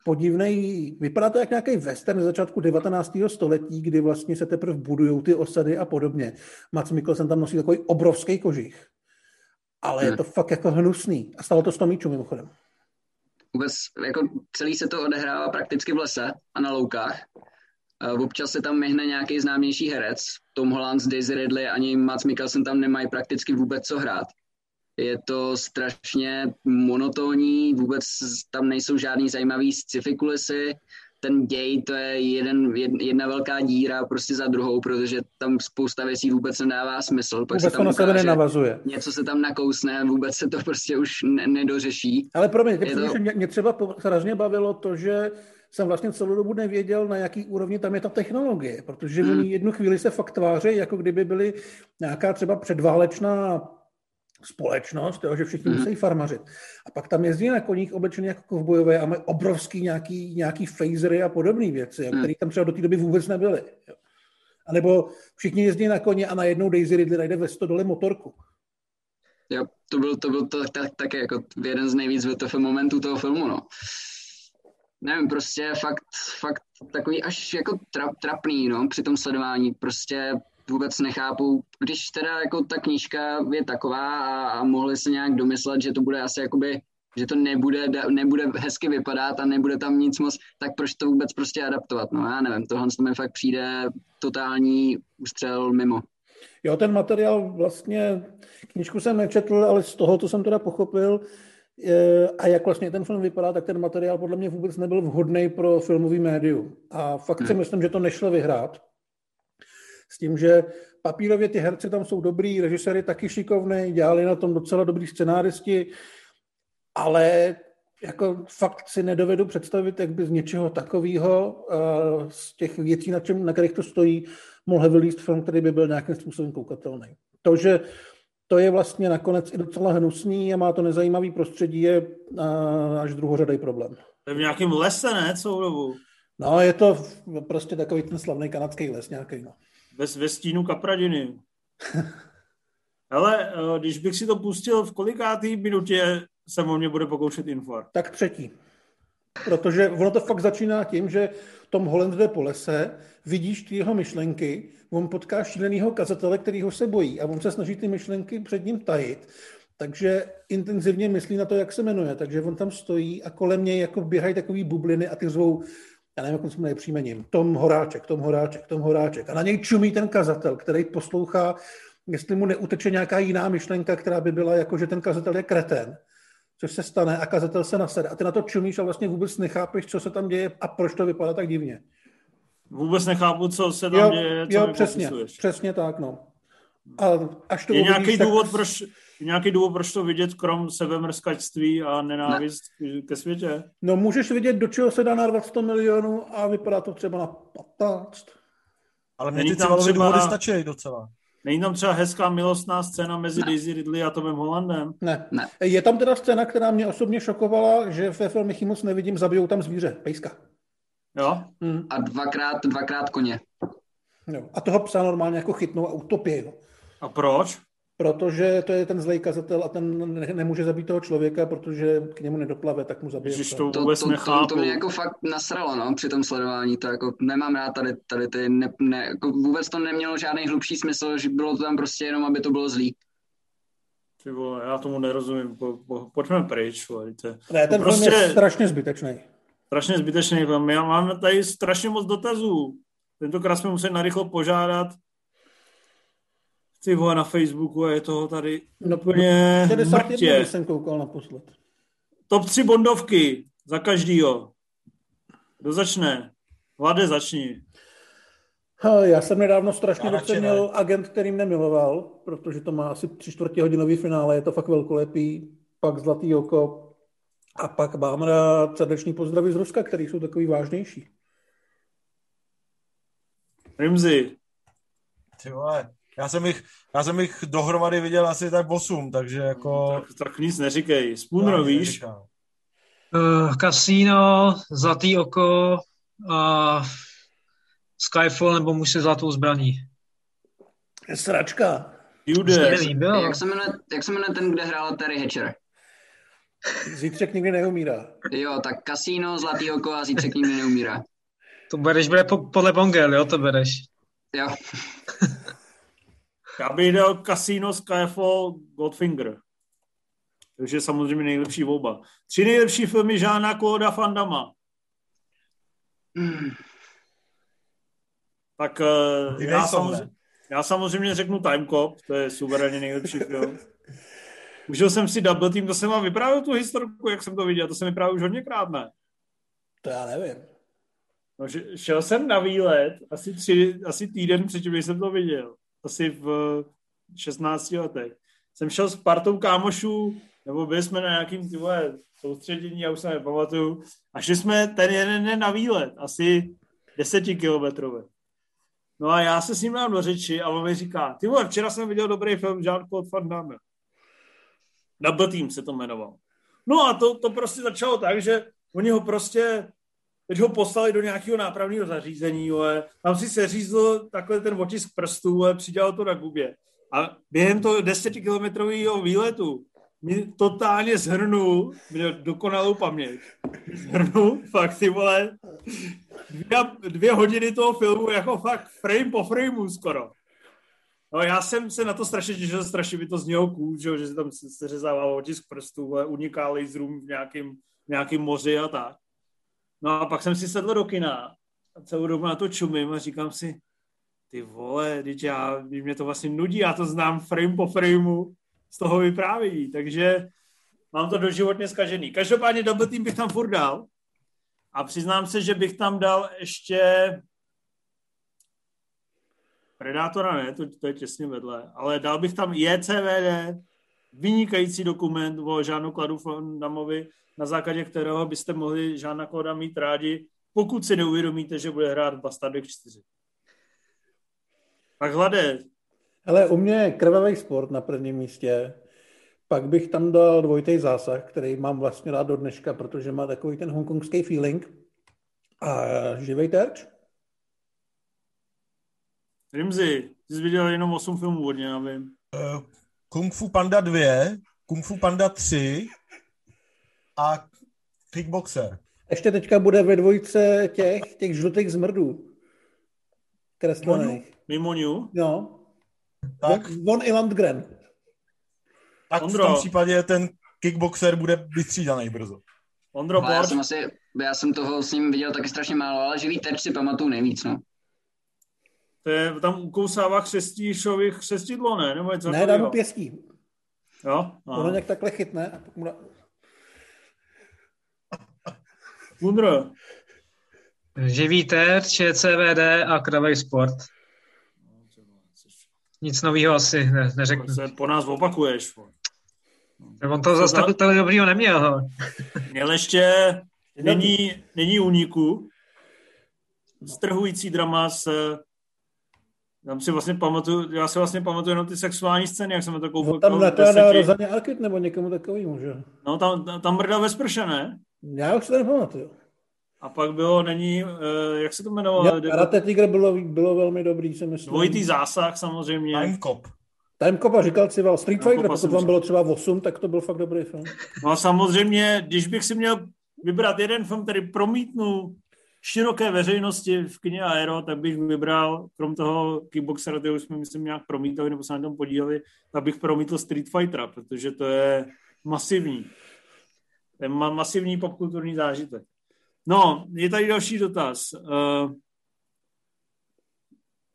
podivný, vypadá to jak nějaký western z začátku 19. století, kdy vlastně se teprve budují ty osady a podobně. Mats Mikkelsen tam nosí takový obrovský kožich. Ale hmm. je to fakt jako hnusný. A stalo to s Tomíčou mimochodem vůbec jako celý se to odehrává prakticky v lese a na loukách. Občas se tam myhne nějaký známější herec. Tom Holland, Daisy Ridley ani Mats Mikkelsen tam nemají prakticky vůbec co hrát. Je to strašně monotónní, vůbec tam nejsou žádný zajímavý sci-fi kulisy ten děj, to je jeden, jedna velká díra prostě za druhou, protože tam spousta věcí vůbec nedává smysl. Pak vůbec se tam to na sebe nenavazuje. Něco se tam nakousne, vůbec se to prostě už ne, nedořeší. Ale pro mě, to... mě, mě třeba hrozně bavilo to, že jsem vlastně celou dobu nevěděl, na jaký úrovni tam je ta technologie, protože hmm. oni jednu chvíli se fakt tváří, jako kdyby byly nějaká třeba předválečná společnost, jo, že všichni mm. musí farmařit. A pak tam jezdí na koních oblečený jako kovbojové a mají obrovský nějaký, nějaký phasery a podobné věci, mm. které tam třeba do té doby vůbec nebyly. Jo. A nebo všichni jezdí na koně a najednou Daisy Ridley najde ve stodole motorku. Jo, to byl, to byl to, tak, tak, jako jeden z nejvíc VTF momentů toho filmu, no. Nevím, prostě fakt, fakt takový až jako trap, trapný, no, při tom sledování. Prostě vůbec nechápu, když teda jako ta knížka je taková a, a mohli se nějak domyslet, že to bude asi jakoby že to nebude, nebude hezky vypadat a nebude tam nic moc, tak proč to vůbec prostě adaptovat? No já nevím, tohle mi fakt přijde totální ústřel mimo. Jo, ten materiál vlastně, knížku jsem nečetl, ale z toho, co jsem teda pochopil, a jak vlastně ten film vypadá, tak ten materiál podle mě vůbec nebyl vhodný pro filmový médium. A fakt si hmm. myslím, že to nešlo vyhrát. S tím, že papírově ty herci tam jsou dobrý, režisér je taky šikovný, dělali na tom docela dobrý scenáristi, ale jako fakt si nedovedu představit, jak by z něčeho takového, uh, z těch věcí, na, čem, na kterých to stojí, mohl vylíst film, který by byl nějakým způsobem koukatelný. To, že to je vlastně nakonec i docela hnusný a má to nezajímavý prostředí, je uh, až druhořadý problém. To je v nějakém lese, ne, celou dobu? No, je to prostě takový ten slavný kanadský les nějaký, no ve, ve stínu kapradiny. Ale eh, když bych si to pustil v kolikátý minutě, se o mě bude pokoušet infarkt. Tak třetí. Protože ono to fakt začíná tím, že Tom Holland jde po lese, vidíš ty jeho myšlenky, on potká šílenýho kazatele, kterýho se bojí a on se snaží ty myšlenky před ním tajit. Takže intenzivně myslí na to, jak se jmenuje. Takže on tam stojí a kolem něj jako běhají takové bubliny a ty zvou já nevím, jak jsme příjmením, Tom Horáček, Tom Horáček, Tom Horáček. A na něj čumí ten kazatel, který poslouchá, jestli mu neuteče nějaká jiná myšlenka, která by byla jako, že ten kazatel je kreten. což se stane a kazatel se nasede. A ty na to čumíš a vlastně vůbec nechápeš, co se tam děje a proč to vypadá tak divně. Vůbec nechápu, co se tam Jo, děje, co jo mi přesně, popisuješ. přesně tak, no. A až to Je uvidíš, nějaký tak- důvod, proč, nějaký důvod, proč to vidět, krom sebemrskačství a nenávist ke světě? No můžeš vidět, do čeho se dá narvat 100 milionů a vypadá to třeba na 15. Ale mě ty tam třeba- důvody stačí docela. Není tam třeba hezká milostná scéna mezi Daisy Ridley a Tomem Hollandem? Ne. Ne. Je tam teda scéna, která mě osobně šokovala, že ve filmech moc nevidím, zabijou tam zvíře, pejska. Jo? Hmm. A dvakrát, dvakrát koně. Jo. A toho psa normálně jako chytnou a utopí ho. A proč? Protože to je ten zlej kazatel a ten ne- nemůže zabít toho člověka, protože k němu nedoplave, tak mu zabije Ježiš, to To, vůbec to, to, nechápu. to, mě jako fakt nasralo, no, při tom sledování, to jako nemám rád tady, tady ty, ne, ne, jako vůbec to nemělo žádný hlubší smysl, že bylo to tam prostě jenom, aby to bylo zlý. Ty vole, já tomu nerozumím. Po, po, pojďme pryč. Vole, to je Ne, ten to film je prostě- strašně zbytečný. strašně zbytečný film. Já mám tady strašně moc dotazů. Tentokrát jsme museli narychlo požádat ty vole na Facebooku a je toho tady No, úplně 61 mrtě. jsem koukal naposled. Top 3 bondovky za každýho. Kdo začne? Vlade, začni. Ha, Já jsem nedávno strašně docenil agent, kterým nemiloval, protože to má asi tři čtvrtě hodinový finále, je to fakt velkolepý, pak Zlatý oko a pak mám rád srdeční pozdravy z Ruska, který jsou takový vážnější. Rimzi. Ty vole, já jsem jich, já jsem jich dohromady viděl asi tak 8, takže jako... Tak, tak nic neříkej. Spooner, víš? Uh, Casino, Zlatý oko a Skyfall nebo Muž se zlatou zbraní. Sračka. Jude. Jak se, jmenuje, jak se jmenuje ten, kde hrál Terry Hatcher? Zítřek nikdy neumírá. Jo, tak Casino, Zlatý oko a Zítřek nikdy neumírá. To bereš bude po, podle Bongel, jo, to bereš. Jo, <laughs> Já bych dal Casino, Skyfall, Goldfinger. Takže samozřejmě nejlepší volba. Tři nejlepší filmy Žána Damme. Hmm. Tak eh, Ty já, nejsou, samozřejmě, ne? já samozřejmě řeknu Time Cop, to je suverénně nejlepší film. Užil jsem si Double Team, to jsem vám vyprávěl tu historku, jak jsem to viděl, to jsem vyprávěl už hodněkrát, ne? To já nevím. No, šel jsem na výlet asi, tři, asi týden předtím, než jsem to viděl. Asi v 16 letech. Jsem šel s partou kámošů, nebo byli jsme na nějakým ty vole, soustředění, já už se nepamatuju. A šli jsme ten jeden den na výlet, asi desetikilometrový. No a já se s ním dám do řeči a on mi říká, ty vole, včera jsem viděl dobrý film Jean-Claude Van Damme. Double Team se to jmenoval. No a to, to prostě začalo tak, že oni ho prostě teď ho poslali do nějakého nápravného zařízení, jo, tam si seřízl takhle ten otisk prstů, jo, přidělal to na gubě. A během toho desetikilometrového výletu mi totálně zhrnul, měl dokonalou paměť, zhrnul fakt ty vole, dvě, dvě hodiny toho filmu jako fakt frame po frameu skoro. No já jsem se na to strašně těšil, strašně by to z něho že, že se tam seřezává otisk prstů, ale uniká laserům v nějakém, v nějakém moři a tak. No a pak jsem si sedl do kina a celou dobu na to čumím a říkám si, ty vole, teď já, mě to vlastně nudí, já to znám frame po frameu z toho vyprávění, takže mám to doživotně zkažený. Každopádně Double Team bych tam furt dal a přiznám se, že bych tam dal ještě Predátora ne, to, to je těsně vedle, ale dal bych tam JCVD, vynikající dokument o Žánu Kladu Van Damovi, na základě kterého byste mohli Žána Kloda mít rádi, pokud si neuvědomíte, že bude hrát v Bastardech 4. Tak hlade, Ale u mě je krvavý sport na prvním místě. Pak bych tam dal dvojitý zásah, který mám vlastně rád do dneška, protože má takový ten hongkongský feeling. A živej terč? Rimzi, ty jsi viděl jenom 8 filmů od něj, já vím. Uh, Kung Fu Panda 2, Kung Fu Panda 3 a Kickboxer. Ještě teďka bude ve dvojce těch, těch žlutých zmrdů. Kreslených. Mimo New? No. Tak, Von, i Landgren. tak v Ondro. tom případě ten Kickboxer bude vystřídaný brzo. Ondro Ale já jsem asi, já jsem toho s ním viděl taky strašně málo, ale živý terč si pamatuju nejvíc, no. To je, tam ukousává křestíšovi křestidlo, ne? Nebo něco Ne, dá mu pěstí. Jo? Ono Aha. nějak takhle chytne a pak mu dá... Mundro. Živý ter, ČCVD a Kravej Sport. Nic nového asi ne, neřeknu. Se po nás opakuješ. vole. On to zase tak tak dobrýho neměl. hele. Měl ještě není, není úniku. Strhující drama s tam si vlastně pamatuju, já si vlastně pamatuju jenom ty sexuální scény, jak jsem to koupil. No, tam deseti. Rozaně Arkit nebo někomu takovýmu, že? No, tam, tam mrdá ve sprše, ne? Já už se to nepamatuju. A pak bylo, není, eh, jak se to jmenovalo? Já, Karate Tiger bylo, bylo velmi dobrý, si myslím. Dvojitý zásah samozřejmě. Time Cop. Time Cop a říkal si, Street Fighter, pokud vám bylo třeba 8, tak to byl fakt dobrý film. No a samozřejmě, když bych si měl vybrat jeden film, který promítnu široké veřejnosti v kině Aero, tak bych vybral, krom toho Kickboxera, který jsme, myslím, nějak promítali, nebo se na tom podíleli, tak bych promítl Street Fightera, protože to je masivní. To je ma- masivní popkulturní zážitek. No, je tady další dotaz. Uh,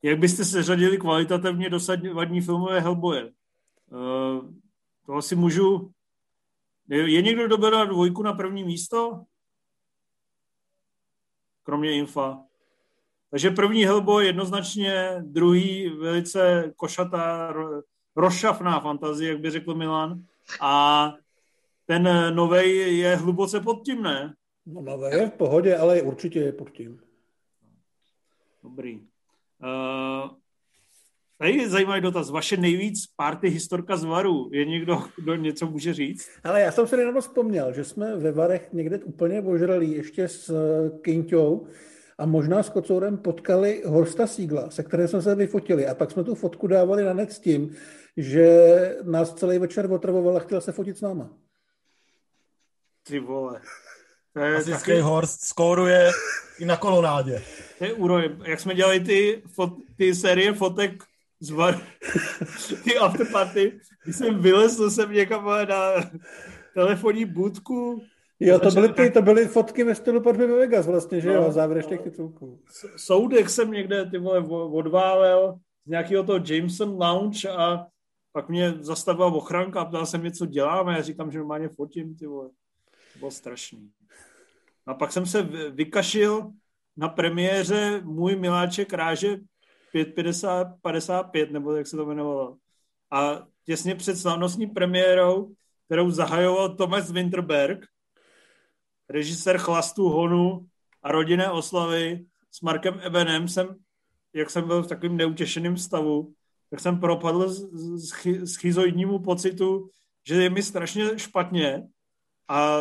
jak byste se řadili kvalitativně dosadní filmové Hellboye? Uh, to asi můžu... Je, někdo, kdo dvojku na první místo? Kromě Infa. Takže první Hellboy jednoznačně, druhý velice košatá, ro- rozšafná fantazie, jak by řekl Milan. A ten novej je hluboce pod tím, ne? No, no je v pohodě, ale určitě je pod tím. Dobrý. Uh, tady je zajímavý dotaz. Vaše nejvíc party historka z Varu. Je někdo, kdo něco může říct? Ale já jsem si nedávno vzpomněl, že jsme ve Varech někde úplně ožrali ještě s eh, Kinťou a možná s Kocourem potkali Horsta Sígla, se kterým jsme se vyfotili. A pak jsme tu fotku dávali na net s tím, že nás celý večer otravoval a chtěl se fotit s náma. Ty vole. To je, Klasický taky, Horst skóruje i na kolonádě. to je úroj. Jak jsme dělali ty, fot, ty série fotek z Varu, ty afterparty, když jsem vylezl jsem někam na telefonní budku, Jo, to byly, ty, to byly fotky ve stylu Podby Vegas vlastně, že No, jo, závěr no. titulků. soudek jsem někde ty vole odválel z nějakého toho Jameson Lounge a pak mě zastavila ochranka a ptala se mě, co děláme. Já říkám, že normálně fotím, ty vole. To bylo strašný. A pak jsem se vy- vykašil na premiéře Můj miláček ráže 555, nebo jak se to jmenovalo. A těsně před slavnostní premiérou, kterou zahajoval Thomas Winterberg, režisér Chlastu Honu a rodinné oslavy s Markem Ebenem jsem, jak jsem byl v takovém neutěšeném stavu, tak jsem propadl schizoidnímu pocitu, že je mi strašně špatně a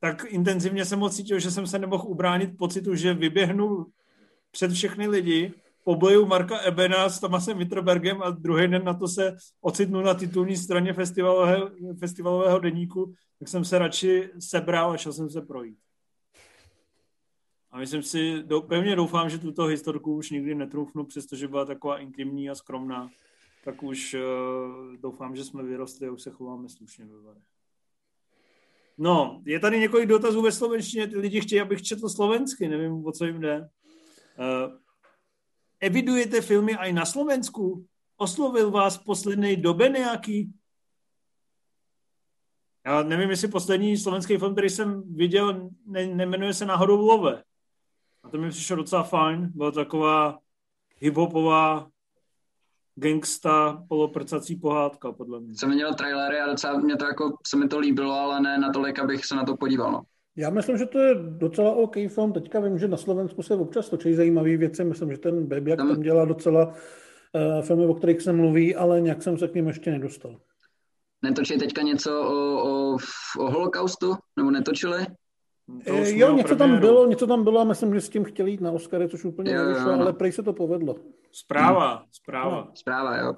tak intenzivně jsem cítil, že jsem se nemohl ubránit pocitu, že vyběhnu před všechny lidi, pobleju Marka Ebena s Tomasem Witterbergem a druhý den na to se ocitnu na titulní straně festivalového, festivalového deníku, tak jsem se radši sebral a šel jsem se projít. A myslím si, do, pevně doufám, že tuto historku už nikdy netroufnu, přestože byla taková intimní a skromná, tak už uh, doufám, že jsme vyrostli a už se chováme slušně ve Varech. No, je tady několik dotazů ve slovenštině, ty lidi chtějí, abych četl slovensky, nevím, o co jim jde. Uh, evidujete filmy aj na Slovensku? Oslovil vás v poslednej dobe nějaký? Já nevím, jestli poslední slovenský film, který jsem viděl, ne, nemenuje se náhodou Love. A to mi přišlo docela fajn. Byla taková hiphopová gangsta poloprcací pohádka, podle mě. Jsem viděl trailery a docela mě to jako, se mi to líbilo, ale ne natolik, abych se na to podíval. No. Já myslím, že to je docela OK film. Teďka vím, že na Slovensku se občas točí zajímavé věci. Myslím, že ten Baby Tam- tam dělá docela uh, filmy, o kterých se mluví, ale nějak jsem se k ním ještě nedostal. Netočí teďka něco o, o, o holokaustu? Nebo netočili? E, jo, něco tam bylo, něco tam bylo a myslím, že s tím chtěli jít na Oscary, což úplně Jo, jo, nevyšlo, no. ale prej se to povedlo. Zpráva, zpráva. Zpráva, jo.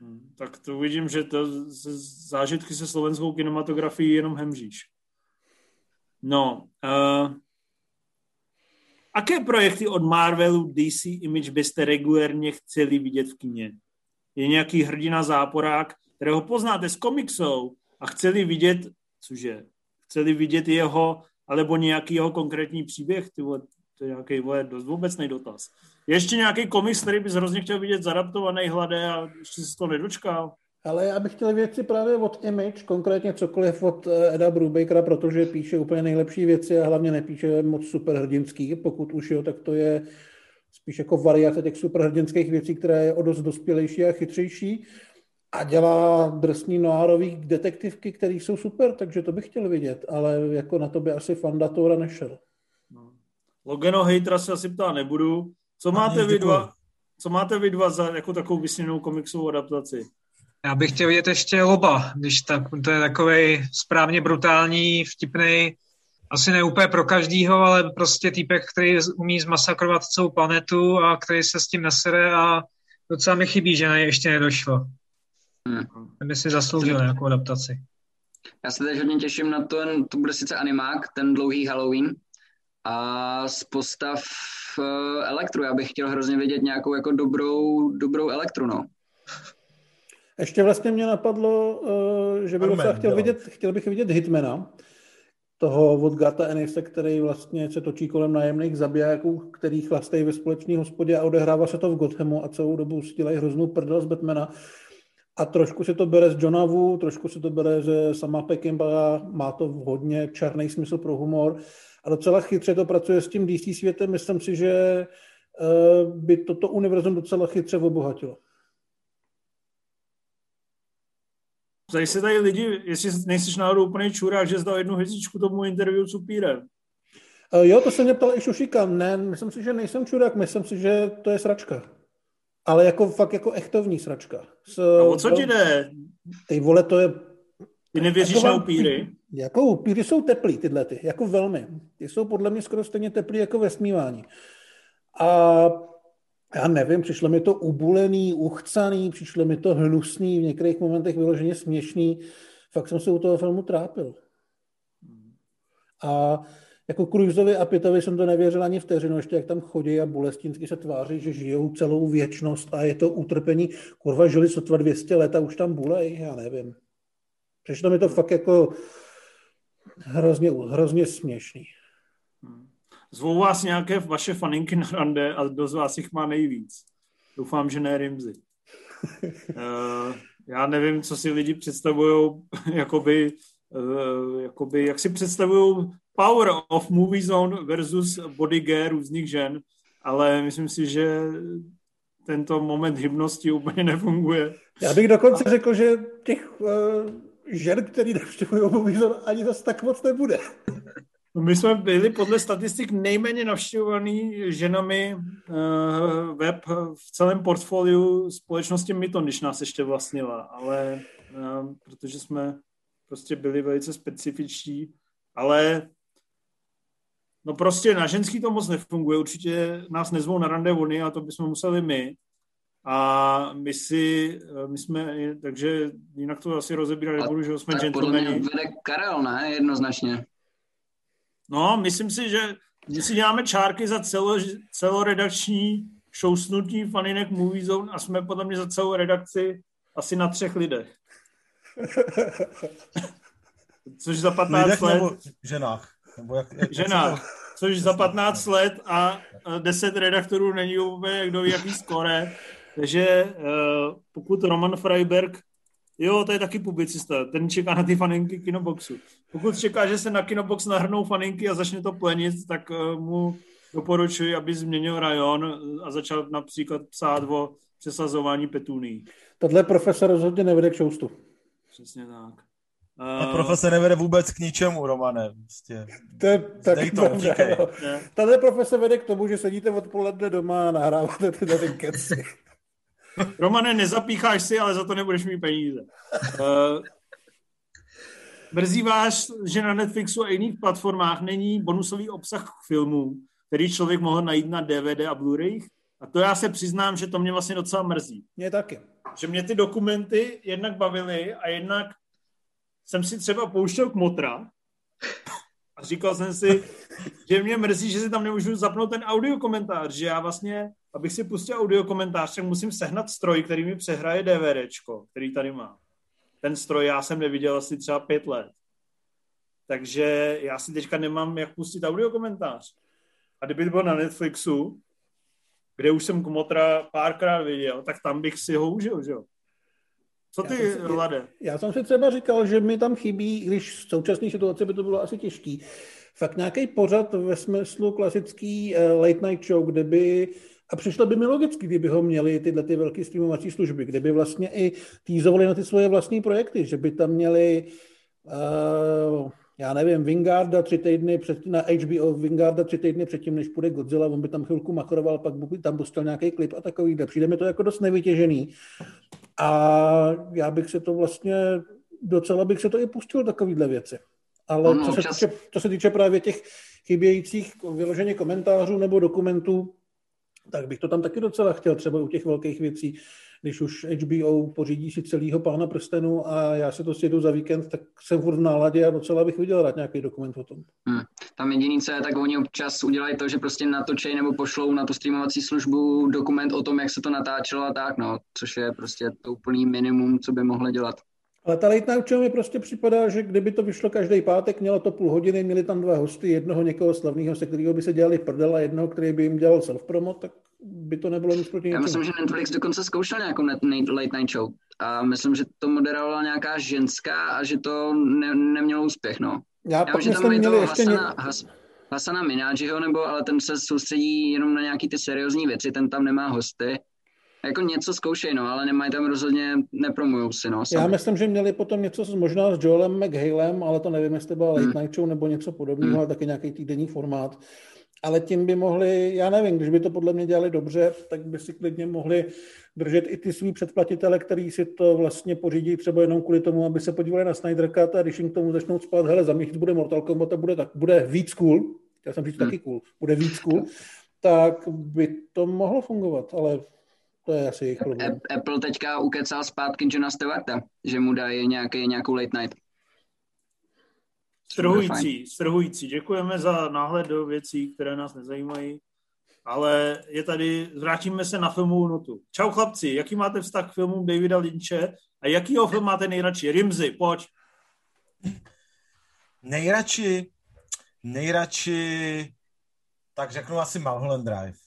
Hmm, Tak to uvidím, že to z- zážitky se slovenskou kinematografií jenom hemžíš. No, uh, aké projekty od Marvelu, DC, Image byste regulérně chceli vidět v kině? Je nějaký hrdina záporák, kterého poznáte z komiksou a chceli vidět, cože, chceli vidět jeho, alebo nějaký jeho konkrétní příběh, ty vole, to je nějaký vole, dost obecný dotaz. Je ještě nějaký komiks, který bys hrozně chtěl vidět zadaptovaný hladé a ještě se to nedočkal? Ale já bych chtěl věci právě od Image, konkrétně cokoliv od eh, Eda Brubakera, protože píše úplně nejlepší věci a hlavně nepíše moc superhrdinský. Pokud už jo, tak to je spíš jako variace těch superhrdinských věcí, která je o dost dospělejší a chytřejší a dělá drsný noárový detektivky, které jsou super, takže to bych chtěl vidět, ale jako na to by asi Fandatora nešel. No. Logano Hatera se asi ptát nebudu. Co máte, vy dva, co máte vy dva za jako takovou vysněnou komiksovou adaptaci? Já bych chtěl vidět ještě Loba, když tak, to je takový správně brutální, vtipný, asi ne úplně pro každýho, ale prostě týpek, který umí zmasakrovat celou planetu a který se s tím nesere a docela mi chybí, že na ně ještě nedošlo. Hmm. By si zasloužil nějakou adaptaci. Já se teď hodně těším na to, to bude sice animák, ten dlouhý Halloween, a z postav uh, elektru. Já bych chtěl hrozně vidět nějakou jako dobrou, dobrou elektru, no. Ještě vlastně mě napadlo, uh, že bych Armen, chtěl, vidět, chtěl bych vidět Hitmana, toho od Gata Enise, který vlastně se točí kolem nájemných zabijáků, který chlastají ve společné hospodě a odehrává se to v Gothamu a celou dobu stílají hroznou prdel z Batmana. A trošku se to bere z Johna Wu, trošku se to bere ze sama Pekimba, má to hodně černý smysl pro humor a docela chytře to pracuje s tím DC světem. Myslím si, že eh, by toto univerzum docela chytře obohatilo. Tady se tady lidi, jestli nejsi náhodou úplný čurák, že zdal jednu hvězdičku tomu interview s upírem. Uh, jo, to se mě ptal i Šušika. Ne, myslím si, že nejsem čurák, myslím si, že to je sračka. Ale jako fakt jako echtovní sračka. S, A o co ti jde? Ty vole, to je... Ty nevěříš jako na upíry? Jako upíry jsou teplý, tyhle ty, jako velmi. Ty jsou podle mě skoro stejně teplý jako ve smívání. A já nevím, přišlo mi to ubulený, uchcaný, přišlo mi to hnusný, v některých momentech vyloženě směšný. Fakt jsem se u toho filmu trápil. A jako Cruiseovi a Pitovi jsem to nevěřil ani vteřinu, ještě jak tam chodí a bolestinsky se tváří, že žijou celou věčnost a je to utrpení. Kurva, žili sotva 200 let a už tam bulej, já nevím. Přišlo mi to fakt jako hrozně, hrozně směšný. Zvou vás nějaké vaše faninky na rande a kdo z vás jich má nejvíc? Doufám, že ne Rimzy. uh, <laughs> já nevím, co si lidi představují, <laughs> jakoby, uh, jakoby, jak si představují power of movie zone versus body gear různých žen, ale myslím si, že tento moment hybnosti úplně nefunguje. Já bych dokonce a... řekl, že těch uh, žen, který navštěvují movie zone, ani zase tak moc nebude. My jsme byli podle statistik nejméně navštěvovaný ženami uh, web v celém portfoliu společnosti Myton, když nás ještě vlastnila, ale uh, protože jsme prostě byli velice specifičtí, ale no prostě na ženský to moc nefunguje, určitě nás nezvou na rande vony a to bychom museli my. A my si, eh, my jsme, takže jinak to asi rozebírat nebudu, že jsme gentlemani. Podle mě vede Karel, ne? Jednoznačně. No, myslím si, že my si děláme čárky za celo, celoredakční šousnutí faninek Movie Zone a jsme podle mě za celou redakci asi na třech lidech. <laughs> Což za 15 lidech let... Nebo ženách? Nebo jak, jak, ženách. Což za 15 let a 10 redaktorů není úplně kdo ví jaký skore. Takže uh, pokud Roman Freiberg Jo, to je taky publicista. Ten čeká na ty faninky Kinoboxu. Pokud čeká, že se na Kinobox nahrnou faninky a začne to plenit, tak uh, mu doporučuji, aby změnil rajon a začal například psát o přesazování petuní. Tohle profesor rozhodně nevede k šoustu. Přesně tak. Uh, profesor nevede vůbec k ničemu, Romane. Prostě. To je tak to, Tahle profesor vede k tomu, že sedíte odpoledne doma a nahráváte tyhle ty keci. Romane, nezapícháš si, ale za to nebudeš mít peníze. Uh, mrzí vás, že na Netflixu a jiných platformách není bonusový obsah filmů, který člověk mohl najít na DVD a Blu-ray? A to já se přiznám, že to mě vlastně docela mrzí. Mě taky. Že mě ty dokumenty jednak bavily a jednak jsem si třeba pouštěl k Motra a říkal jsem si, že mě mrzí, že si tam nemůžu zapnout ten audio komentář, že já vlastně abych si pustil audio komentář, tak musím sehnat stroj, který mi přehraje DVDčko, který tady má. Ten stroj já jsem neviděl asi třeba pět let. Takže já si teďka nemám, jak pustit audio komentář. A kdyby to bylo na Netflixu, kde už jsem Komotra párkrát viděl, tak tam bych si ho užil, že jo? Co ty, já jsem, Lade? Já jsem si třeba říkal, že mi tam chybí, když v současné situaci by to bylo asi těžký, fakt nějaký pořad ve smyslu klasický uh, late night show, kde by a přišlo by mi logicky, kdyby ho měli tyhle ty velké streamovací služby, kde by vlastně i týzovali na ty svoje vlastní projekty, že by tam měli uh, já nevím, Vingarda tři týdny před, na HBO Vingarda tři týdny předtím, než půjde Godzilla, on by tam chvilku makroval, pak by tam pustil nějaký klip a takový. Přijde mi to jako dost nevytěžený. A já bych se to vlastně, docela bych se to i pustil takovýhle věci. Ale no, co, se týče, co se týče právě těch chybějících vyloženě komentářů nebo dokumentů, tak bych to tam taky docela chtěl, třeba u těch velkých věcí, když už HBO pořídí si celého pána prstenu a já si to sjedu za víkend, tak jsem furt v náladě a docela bych viděl rád nějaký dokument o tom. Hmm. Tam jediný, co je, tak oni občas udělají to, že prostě natočej nebo pošlou na tu streamovací službu dokument o tom, jak se to natáčelo a tak, no, což je prostě to úplný minimum, co by mohli dělat. Ale ta late night show mi prostě připadá, že kdyby to vyšlo každý pátek, mělo to půl hodiny, měli tam dva hosty, jednoho někoho slavného, se kterého by se dělali prdel a jednoho, který by jim dělal self-promo, tak by to nebylo nic proti Já myslím, že Netflix dokonce zkoušel nějakou late night show a myslím, že to moderovala nějaká ženská a že to ne, nemělo úspěch, no. Já, Já myslím, že tam měli ještě Hasana, Has, Hasana Mináčiho, nebo ale ten se soustředí jenom na nějaký ty seriózní věci, ten tam nemá hosty jako něco zkoušej, no, ale nemají tam rozhodně, nepromujou si, no. Sami. Já myslím, že měli potom něco možná s Joelem McHalem, ale to nevím, jestli byla Late hmm. Night Show nebo něco podobného, hmm. ale taky nějaký týdenní formát. Ale tím by mohli, já nevím, když by to podle mě dělali dobře, tak by si klidně mohli držet i ty svý předplatitele, který si to vlastně pořídí třeba jenom kvůli tomu, aby se podívali na Snyder Cut a když jim k tomu začnou spát, hele, za měsíc bude Mortal Kombat a bude, tak, bude víc cool, já jsem říct hmm. taky cool, bude víc cool, tak by to mohlo fungovat, ale to je asi jejich problém. Apple teďka ukecal zpátky Johna Stewarta, že mu dají nějaký, nějakou late night. Strhující, strhující. Děkujeme za náhled do věcí, které nás nezajímají. Ale je tady, vrátíme se na filmovou notu. Čau chlapci, jaký máte vztah k filmům Davida Lynche a jakýho film máte nejradši? Rimzy, pojď. Nejradši, nejradši, tak řeknu asi Mulholland Drive.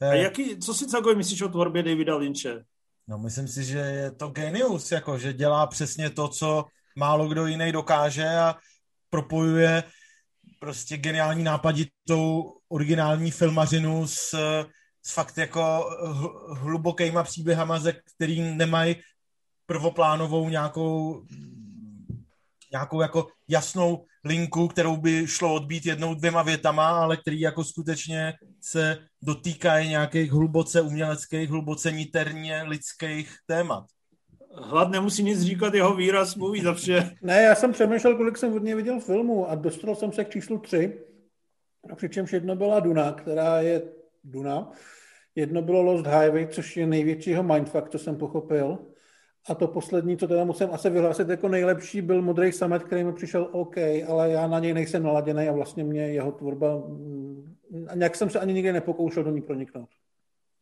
A jaký, co si celkově myslíš o tvorbě Davida Lynche? No myslím si, že je to genius, jako, že dělá přesně to, co málo kdo jiný dokáže a propojuje prostě geniální nápaditou originální filmařinu s, s fakt jako hlubokýma příběhama, ze kterým nemají prvoplánovou nějakou nějakou jako jasnou linku, kterou by šlo odbít jednou, dvěma větama, ale který jako skutečně se dotýkají nějakých hluboce uměleckých, hluboce niterně lidských témat. Hlad nemusí nic říkat, jeho výraz mluví za vše. <laughs> Ne, já jsem přemýšlel, kolik jsem od něj viděl filmu a dostal jsem se k číslu tři. A přičemž jedno byla Duna, která je Duna. Jedno bylo Lost Highway, což je největšího mindfuck, co jsem pochopil. A to poslední, co teda musím asi vyhlásit jako nejlepší, byl Modrý samet, který mi přišel OK, ale já na něj nejsem naladěný a vlastně mě jeho tvorba, mm, nějak jsem se ani nikdy nepokoušel do ní proniknout.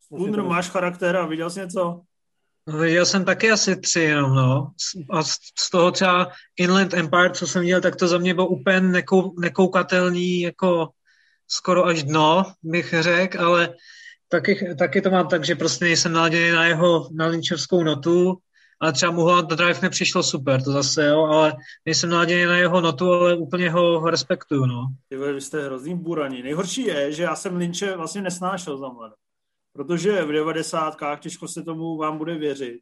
Spooner, máš charakter a viděl jsi něco? Viděl jsem taky asi tři jenom, no. A z toho třeba Inland Empire, co jsem viděl, tak to za mě bylo úplně nekou, nekoukatelný, jako skoro až dno, bych řekl, ale taky, taky to mám tak, že prostě nejsem naladěný na jeho, na Lynchovskou notu, ale třeba Mulholland Drive mi přišlo super, to zase, jo, ale nejsem naladěný na jeho notu, ale úplně ho respektuju, no. Ty vy jste hrozný buraní. Nejhorší je, že já jsem Lynče vlastně nesnášel za mladé. Protože v devadesátkách těžko se tomu vám bude věřit.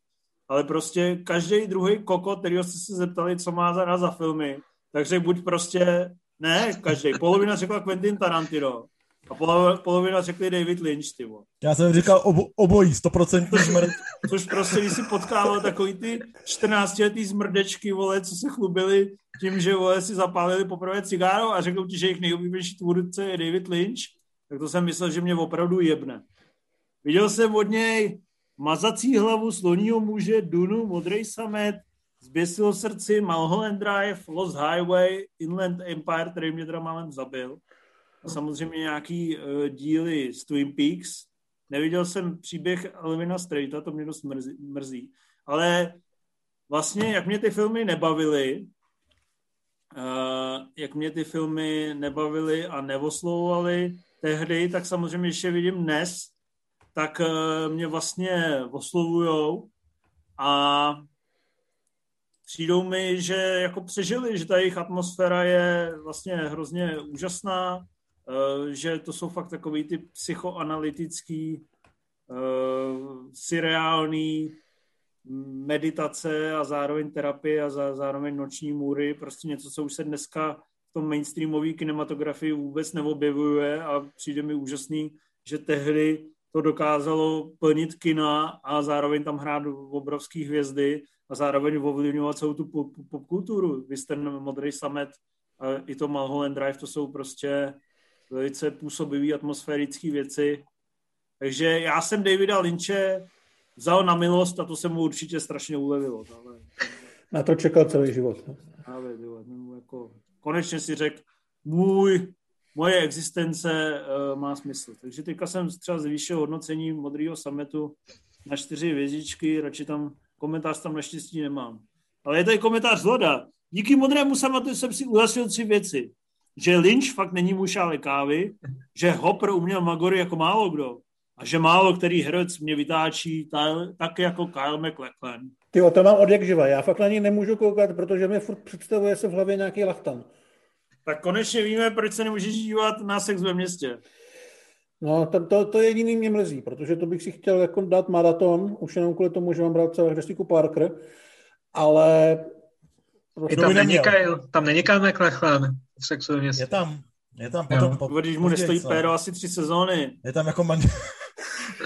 Ale prostě každý druhý kokot, který jste se zeptali, co má za, za filmy, takže buď prostě, ne každý, polovina řekla Quentin Tarantino, a polovina řekli David Lynch, ty vole. Já jsem říkal obo, obojí, 100% smrt. Což prostě, když si potkával takový ty 14 letý zmrdečky, vole, co se chlubili tím, že vole, si zapálili poprvé cigáro a řekl ti, že jejich nejoblíbenější tvůrce je David Lynch, tak to jsem myslel, že mě opravdu jebne. Viděl jsem od něj mazací hlavu sloního muže, Dunu, Modrý samet, Zběsilo srdci, Mulholland Drive, Lost Highway, Inland Empire, který mě teda málem zabil a samozřejmě nějaký uh, díly z Twin Peaks. Neviděl jsem příběh Elvina Straita, to mě dost mrzí, mrzí. Ale vlastně, jak mě ty filmy nebavily, uh, jak mě ty filmy nebavily a nevoslovovaly tehdy, tak samozřejmě, když je vidím dnes, tak uh, mě vlastně oslovujou a přijdou mi, že jako přežili, že ta jejich atmosféra je vlastně hrozně úžasná, eh, že to jsou fakt takový ty psychoanalytický, uh, surreální meditace a zároveň terapie a zároveň noční můry, prostě něco, co už se dneska v tom mainstreamové kinematografii vůbec neobjevuje a přijde mi úžasný, že tehdy to dokázalo plnit kina a zároveň tam hrát obrovské hvězdy a zároveň ovlivňovat celou tu popkulturu. Pop Vy jste ten Modrý samet a i to Mulholland Drive, to jsou prostě velice působivé atmosférické věci. Takže já jsem Davida Lynche vzal na milost a to se mu určitě strašně ulevilo. Ale... Na to čekal celý život. No. Ale, jako, konečně si řekl, můj, moje existence uh, má smysl. Takže teďka jsem třeba zvýšil hodnocení modrého sametu na čtyři hvězdičky, radši tam komentář tam naštěstí nemám. Ale je tady komentář Zloda. Díky modrému sametu jsem si ujasnil tři věci. Že Lynch fakt není muž ale kávy, že Hopper uměl Magory jako málo kdo, a že málo který herec mě vytáčí tak jako Kyle McLachlan. Ty to mám od jak živa. Já fakt na ní nemůžu koukat, protože mi furt představuje se v hlavě nějaký lachtan. Tak konečně víme, proč se nemůžeš dívat na sex ve městě. No, to, to, to jediný mě mrzí, protože to bych si chtěl jako dát maraton, už jenom kvůli tomu, že mám brát celé Hřestiku Parker, ale... Prostě tam, není Kyle, tam není Kyle McLachlan v sexu ve městě. Je tam. Je tam potom... Po, když mu nestojí péro asi tři sezóny. Je tam jako man...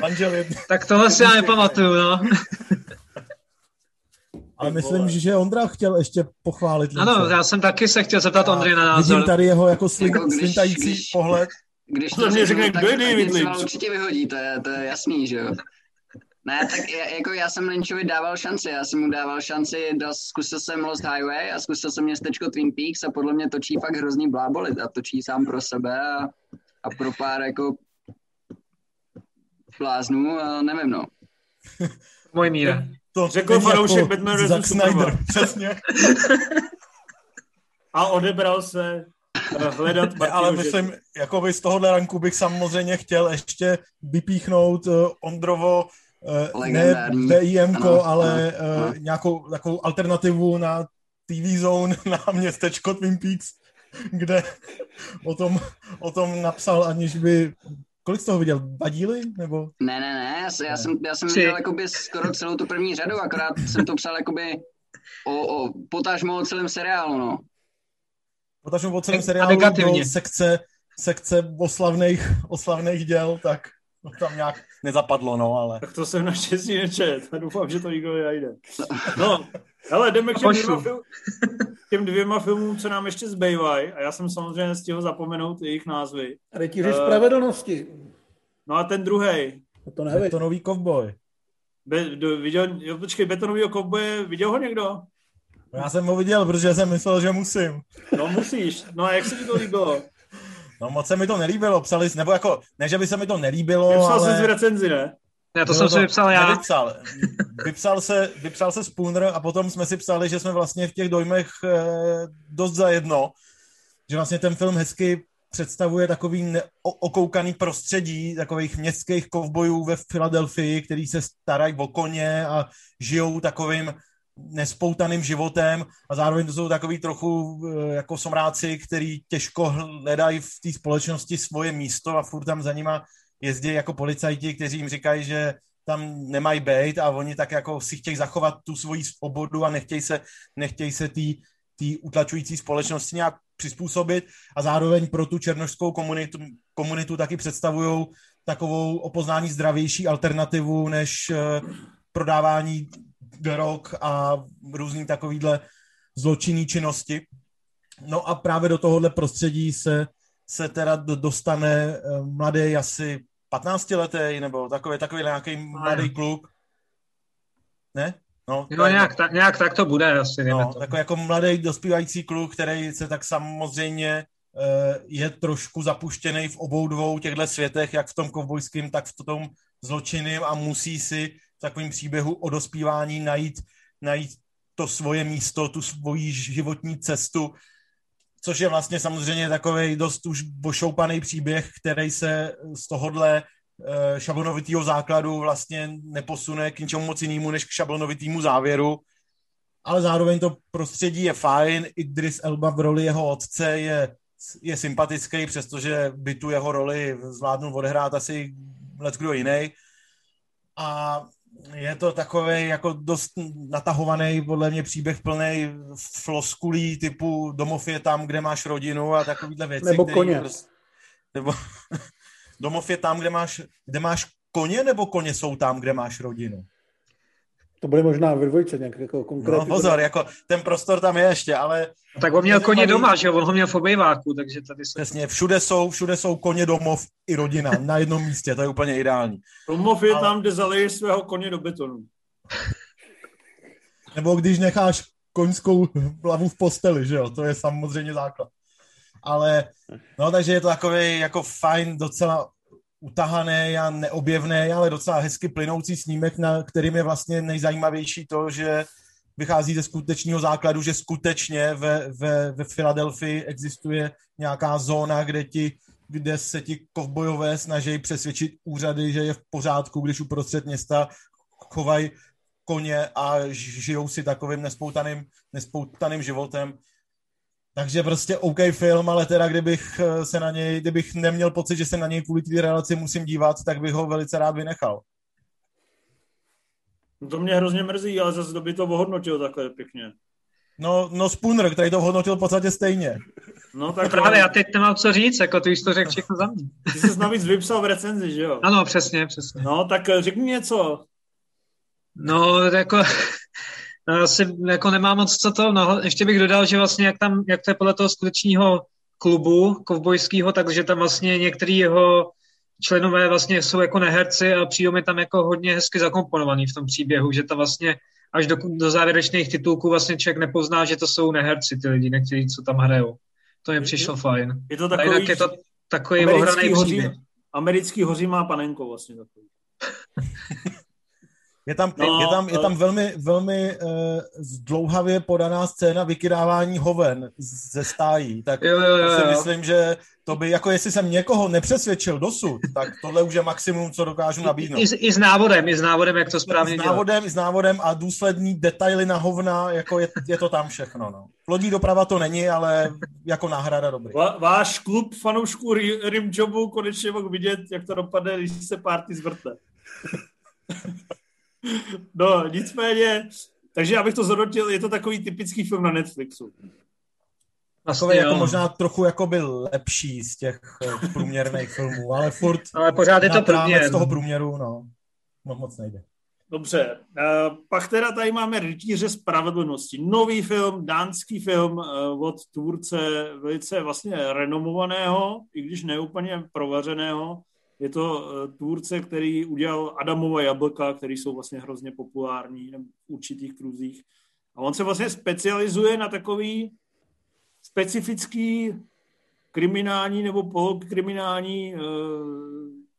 manžel. <laughs> tak tohle si já nepamatuju, no. <laughs> Ale myslím, že Ondra chtěl ještě pochválit. Ano, já jsem taky se chtěl zeptat Ondry na názor. Vidím tady jeho jako slin, jako když, slintající když, pohled. Když to, to mě řekne, kdo je David Lynch. určitě vyhodí, to je, to je jasný, že jo. Ne, tak jako já jsem Lynchovi dával šanci, já jsem mu dával šanci, do, zkusil jsem Lost Highway a zkusil jsem městečko Twin Peaks a podle mě točí fakt hrozný blábolit a točí sám pro sebe a, a pro pár jako bláznů a nevím no. Můj míra. To řekl fanoušek jako Batman Zack Snyder, <laughs> přesně. a odebral se eh, hledat ne, ale myslím, jako by z tohohle ranku bych samozřejmě chtěl ještě vypíchnout uh, Ondrovo uh, ne BIM, ale uh, ano. nějakou takovou alternativu na TV Zone <laughs> na městečko Twin Peaks, kde o tom, o tom napsal, aniž by Kolik jsi toho viděl? Dva díly? Nebo? Ne, ne, ne, já, já jsem, já jsem viděl jakoby skoro celou tu první řadu, akorát jsem to psal jakoby o, o potažmo o celém seriálu, no. Potažmo o celém seriálu do sekce, sekce oslavných, oslavných děl, tak tam nějak nezapadlo, no, ale... Tak to jsem naštěstí nečet a doufám, že to nikdo nejde. No, ale jdeme k těm dvěma, film, těm dvěma filmům, co nám ještě zbývají a já jsem samozřejmě stihl zapomenout jejich názvy. Rytíři uh, spravedlnosti. No a ten druhý. To nevím. Betonový kovboj. Be, do, viděl, jo, počkej, betonový kovboje, viděl ho někdo? No já jsem ho viděl, protože jsem myslel, že musím. No musíš. No a jak se ti to líbilo? No moc se mi to nelíbilo, psali, nebo jako, ne, že by se mi to nelíbilo, Vypsal ale... jsi z recenzi, ne? Já to no, jsem si vypsal já. Nevypsal. Vypsal se, vypsal se Spooner a potom jsme si psali, že jsme vlastně v těch dojmech e, dost zajedno, že vlastně ten film hezky představuje takový neokoukaný prostředí takových městských kovbojů ve Filadelfii, který se starají o koně a žijou takovým nespoutaným životem a zároveň to jsou takový trochu eh, jako somráci, který těžko hledají v té společnosti svoje místo a furt tam za nima jezdí jako policajti, kteří jim říkají, že tam nemají být a oni tak jako si chtějí zachovat tu svoji svobodu a nechtějí se, nechtějí se té utlačující společnosti nějak přizpůsobit a zároveň pro tu černožskou komunitu, komunitu taky představují takovou opoznání zdravější alternativu než eh, prodávání drog a různý takovýhle zločinný činnosti. No a právě do tohohle prostředí se, se teda dostane eh, mladý asi 15 letý nebo takový, takový nějaký mladý kluk. Ne? No, no nějak, tak, nějak tak to bude asi. No, to. Takový jako mladý dospívající kluk, který se tak samozřejmě uh, je trošku zapuštěný v obou dvou těchto světech, jak v tom kovbojském, tak v tom zločinným a musí si v takovém příběhu o dospívání najít, najít to svoje místo, tu svoji životní cestu, což je vlastně samozřejmě takový dost už bošoupaný příběh, který se z tohohle uh, šablonovitýho základu vlastně neposune k ničemu moc jinému, než k šablonovitému závěru. ale zároveň to prostředí je fajn. Idris Elba v roli jeho otce je, je sympatický, přestože by tu jeho roli zvládnul odehrát asi let kdo jiný. A je to takový jako dost natahovaný, podle mě příběh plný floskulí typu domov je tam, kde máš rodinu a takovýhle věci. Nebo koně. Prostě, nebo <laughs> domov je tam, kde máš, kde máš koně, nebo koně jsou tam, kde máš rodinu? To bude možná ve dvojce nějak jako konkrétně. No pozor, jako ten prostor tam je ještě, ale... Tak on měl koně doma, že on ho měl v obejváku, takže tady se... Přesně, všude jsou, všude jsou koně domov i rodina, na jednom místě, to je úplně ideální. Domov je ale... tam, kde zaleješ svého koně do betonu. Nebo když necháš koňskou hlavu v posteli, že jo, to je samozřejmě základ. Ale, no takže je to takový jako fajn, docela utahaný a neobjevný, ale docela hezky plynoucí snímek, na kterým je vlastně nejzajímavější to, že vychází ze skutečného základu, že skutečně ve, ve, ve Filadelfii existuje nějaká zóna, kde ti kde se ti kovbojové snaží přesvědčit úřady, že je v pořádku, když uprostřed města chovají koně a žijou si takovým nespoutaným, nespoutaným životem. Takže prostě OK film, ale teda kdybych eh, se na něj, kdybych neměl pocit, že se na něj kvůli té relaci musím dívat, tak bych ho velice rád vynechal. No to mě hrozně mrzí, ale zase by to ohodnotil takhle pěkně. No, no Spooner, který to hodnotil v podstatě stejně. No tak právě, já teď nemám co říct, jako ty jsi to řekl všechno za mě. Ty jsi navíc vypsal v recenzi, že jo? Ano, přesně, přesně. No, tak eh, řekni něco. No, jako, asi jako nemám moc co to, no, ještě bych dodal, že vlastně jak tam, jak to je podle toho skutečního klubu kovbojského, takže tam vlastně některý jeho členové vlastně jsou jako neherci a přijde mi tam jako hodně hezky zakomponovaný v tom příběhu, že to vlastně až do, do závěrečných titulků vlastně člověk nepozná, že to jsou neherci ty lidi, někteří, co tam hrajou. To mi přišlo je, fajn. Je to takový, je to takový ohraný hoří, Americký hoří má panenko vlastně takový. <laughs> Je tam, no, je tam, je tam velmi, velmi uh, zdlouhavě podaná scéna vykydávání hoven ze stájí. Tak jo, jo, jo, si myslím, že to by, jako jestli jsem někoho nepřesvědčil dosud, tak tohle už je maximum, co dokážu nabídnout. I, i, i s návodem, i s návodem, jak to správně I s návodem, i s návodem a důslední detaily na hovna, jako je, je to tam všechno. No. Lodní doprava to není, ale jako náhrada dobrý. Va, váš klub fanoušků Rimjobu konečně mohl vidět, jak to dopadne, když se party zvrtne. <laughs> No, nicméně, takže abych to zhodnotil, je to takový typický film na Netflixu. Takový jako možná trochu jako byl lepší z těch eh, průměrných filmů, ale furt ale pořád je to průměr. z toho průměru, no, moc nejde. Dobře, uh, pak teda tady máme Rytíře spravedlnosti. Nový film, dánský film uh, od tvůrce velice vlastně renomovaného, i když neúplně provařeného, je to eh, tvůrce, který udělal Adamova jablka, které jsou vlastně hrozně populární v určitých kruzích. A on se vlastně specializuje na takový specifický kriminální nebo polokriminální uh,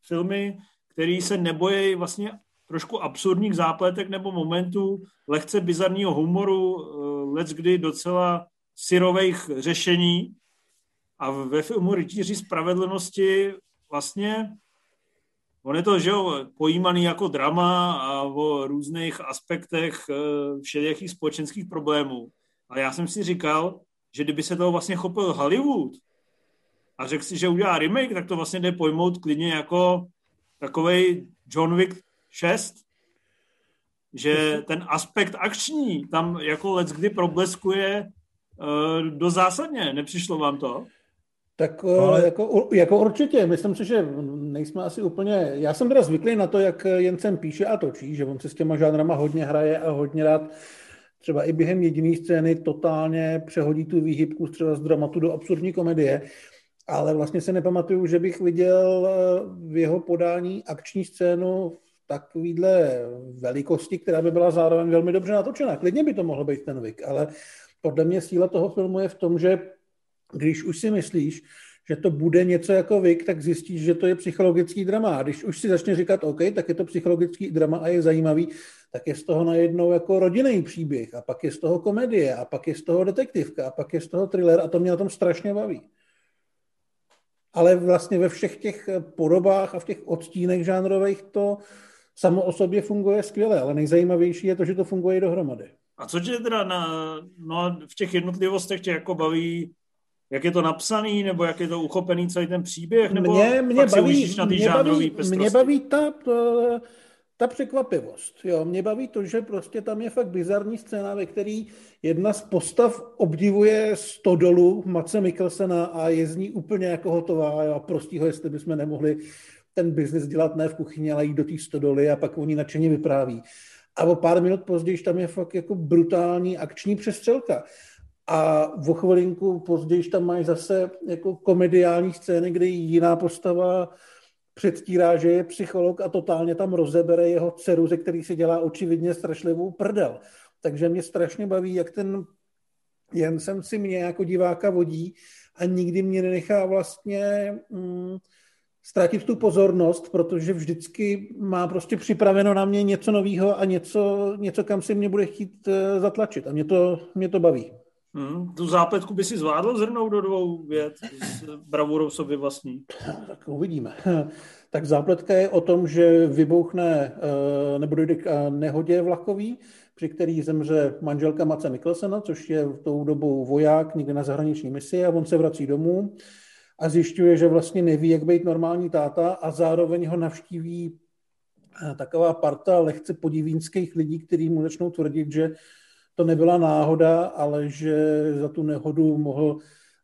filmy, který se nebojí vlastně trošku absurdních zápletek nebo momentů, lehce bizarního humoru, uh, let kdy docela syrových řešení. A ve filmu Rytíři spravedlnosti vlastně On je to, že jo, pojímaný jako drama a o různých aspektech eh, všelijakých společenských problémů. A já jsem si říkal, že kdyby se toho vlastně chopil Hollywood a řekl si, že udělá remake, tak to vlastně jde pojmout klidně jako takový John Wick 6, že ten aspekt akční tam jako let kdy probleskuje uh, do zásadně. Nepřišlo vám to? Tak eh, Ale... jako, jako určitě, myslím si, že nejsme asi úplně, já jsem teda zvyklý na to, jak Jencem píše a točí, že on se s těma žánrama hodně hraje a hodně rád. Třeba i během jediné scény totálně přehodí tu výhybku třeba z dramatu do absurdní komedie, ale vlastně se nepamatuju, že bych viděl eh, v jeho podání akční scénu v takovýhle velikosti, která by byla zároveň velmi dobře natočená. Klidně by to mohlo být ten Vik, ale podle mě síla toho filmu je v tom, že když už si myslíš, že to bude něco jako Vik, tak zjistíš, že to je psychologický drama. A když už si začne říkat, OK, tak je to psychologický drama a je zajímavý, tak je z toho najednou jako rodinný příběh a pak je z toho komedie a pak je z toho detektivka a pak je z toho thriller a to mě na tom strašně baví. Ale vlastně ve všech těch podobách a v těch odstínech žánrových to samo o sobě funguje skvěle, ale nejzajímavější je to, že to funguje dohromady. A co tě teda na, no, v těch jednotlivostech tě jako baví, jak je to napsaný, nebo jak je to uchopený celý ten příběh, nebo mě, mě baví, na mě baví, mě baví ta, to, ta překvapivost. Jo, mě baví to, že prostě tam je fakt bizarní scéna, ve který jedna z postav obdivuje stodolu Mace Mikkelsena a je z ní úplně jako hotová a prostýho, jestli bychom nemohli ten biznis dělat ne v kuchyni, ale jít do té stodoly a pak oni nadšeně vypráví. A o pár minut později tam je fakt jako brutální akční přestřelka. A o chvilinku později tam máš zase jako komediální scény, kdy jiná postava předstírá, že je psycholog a totálně tam rozebere jeho dceru, ze který si dělá očividně strašlivou prdel. Takže mě strašně baví, jak ten jen jsem si mě jako diváka vodí a nikdy mě nenechá vlastně mm, ztratit tu pozornost, protože vždycky má prostě připraveno na mě něco nového a něco, něco, kam si mě bude chtít uh, zatlačit. A mě to, mě to baví. Hmm, tu zápletku by si zvládl zhrnout do dvou vět s bravurou sobě vlastní? <laughs> Tak uvidíme. <laughs> Tak zápletka je o tom, že vybouchne uh, nebo dojde k nehodě vlakový, při který zemře manželka Mace Mikkelsena, což je v tou dobou voják někde na zahraniční misi a on se vrací domů a zjišťuje, že vlastně neví, jak být normální táta a zároveň ho navštíví eh, taková parta lehce podivínských lidí, kteří mu začnou tvrdit, že to nebyla náhoda, ale že za tu nehodu mohl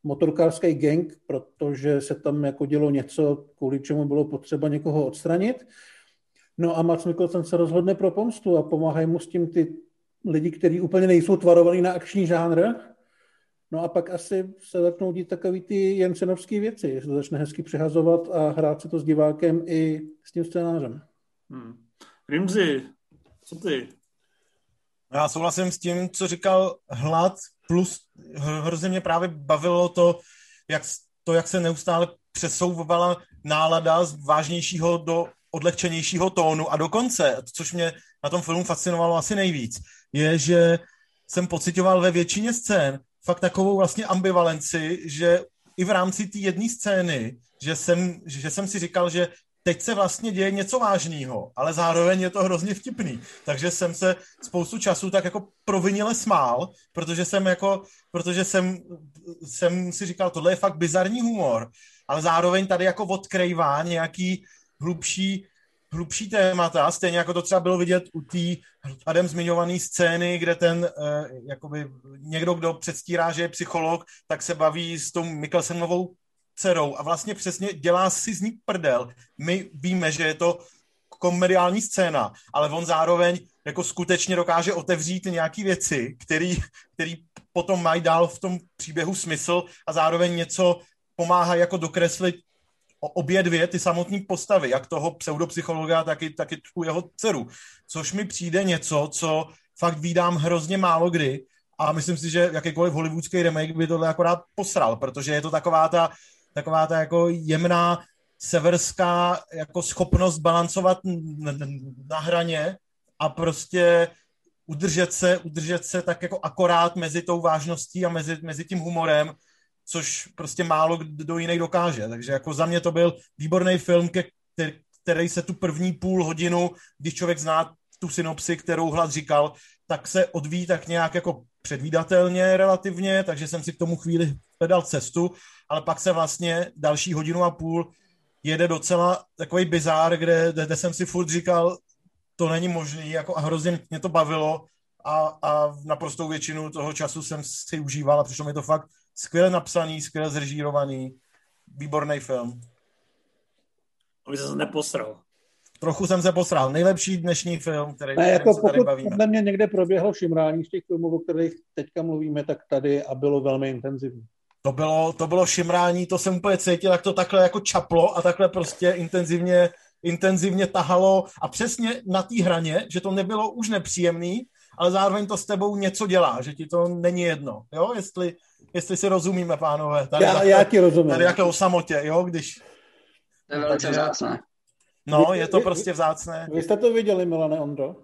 motorkářský gang, protože se tam jako dělo něco, kvůli čemu bylo potřeba někoho odstranit. No a Max Mikkelsen se rozhodne pro pomstu a pomáhají mu s tím ty lidi, kteří úplně nejsou tvarovaný na akční žánr, No a pak asi se začnou dít takový ty Jensenovské věci, že se začne hezky přehazovat a hrát se to s divákem i s tím scénářem. Hmm. Rimzi, co ty? Já souhlasím s tím, co říkal Hlad, plus hrozně mě právě bavilo to, jak, to, jak se neustále přesouvala nálada z vážnějšího do odlehčenějšího tónu. A dokonce, což mě na tom filmu fascinovalo asi nejvíc, je, že jsem pocitoval ve většině scén, fakt takovou vlastně ambivalenci, že i v rámci té jedné scény, že jsem, že jsem si říkal, že teď se vlastně děje něco vážného, ale zároveň je to hrozně vtipný. Takže jsem se spoustu času tak jako provinile smál, protože jsem jako, protože jsem, jsem si říkal, tohle je fakt bizarní humor, ale zároveň tady jako odkrývá nějaký hlubší hlubší témata, stejně jako to třeba bylo vidět u té Adem zmiňované scény, kde ten uh, jakoby někdo, kdo předstírá, že je psycholog, tak se baví s tou Mikkelsenovou dcerou a vlastně přesně dělá si z ní prdel. My víme, že je to komediální scéna, ale on zároveň jako skutečně dokáže otevřít nějaké věci, který, který potom mají dál v tom příběhu smysl a zároveň něco pomáhá jako dokreslit obě dvě ty samotné postavy, jak toho pseudopsychologa, tak i, tak i tu jeho dceru. Což mi přijde něco, co fakt vídám hrozně málo kdy a myslím si, že jakýkoliv hollywoodský remake by tohle akorát posral, protože je to taková ta, taková ta jako jemná severská jako schopnost balancovat na hraně a prostě udržet se, udržet se tak jako akorát mezi tou vážností a mezi, mezi tím humorem což prostě málo kdo jiný dokáže. Takže jako za mě to byl výborný film, který, který se tu první půl hodinu, když člověk zná tu synopsi, kterou Hlad říkal, tak se odvíjí tak nějak jako předvídatelně relativně, takže jsem si k tomu chvíli pedal cestu, ale pak se vlastně další hodinu a půl jede docela takový bizár, kde, kde jsem si furt říkal, to není možný, jako a hrozně mě to bavilo a, a naprostou většinu toho času jsem si užíval a přišlo mi to fakt skvěle napsaný, skvěle zrežírovaný, výborný film. Aby se neposral. Trochu jsem se posral. Nejlepší dnešní film, který ne, jako se tady bavíme. Podle mě někde proběhlo šimrání z těch filmů, o kterých teďka mluvíme, tak tady a bylo velmi intenzivní. To bylo, to bylo šimrání, to jsem úplně cítil, jak to takhle jako čaplo a takhle prostě intenzivně, intenzivně tahalo a přesně na té hraně, že to nebylo už nepříjemný, ale zároveň to s tebou něco dělá, že ti to není jedno, jo, jestli, jestli si rozumíme, pánové. Tady já, takhle, já ti rozumím. Tady jako o samotě, jo, když... To je velice vzácné. No, je to prostě vzácné. Vy jste to viděli, Milane Ondro?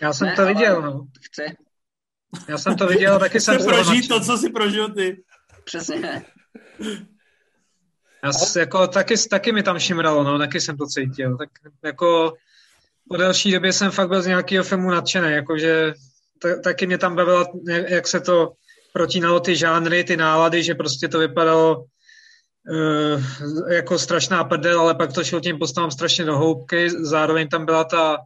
Já jsem ne, to viděl, no. Chci. Já jsem to viděl, <laughs> taky jsem prožít to, co si prožil ty. Přesně. Já s, jako, taky, taky mi tam šimralo, no, taky jsem to cítil. Tak jako po delší době jsem fakt byl z nějakého filmu nadšený, jakože taky mě tam bavilo, jak se to protínalo ty žánry, ty nálady, že prostě to vypadalo jako strašná prdel, ale pak to šlo tím postavám strašně do hloubky. Zároveň tam byla ta,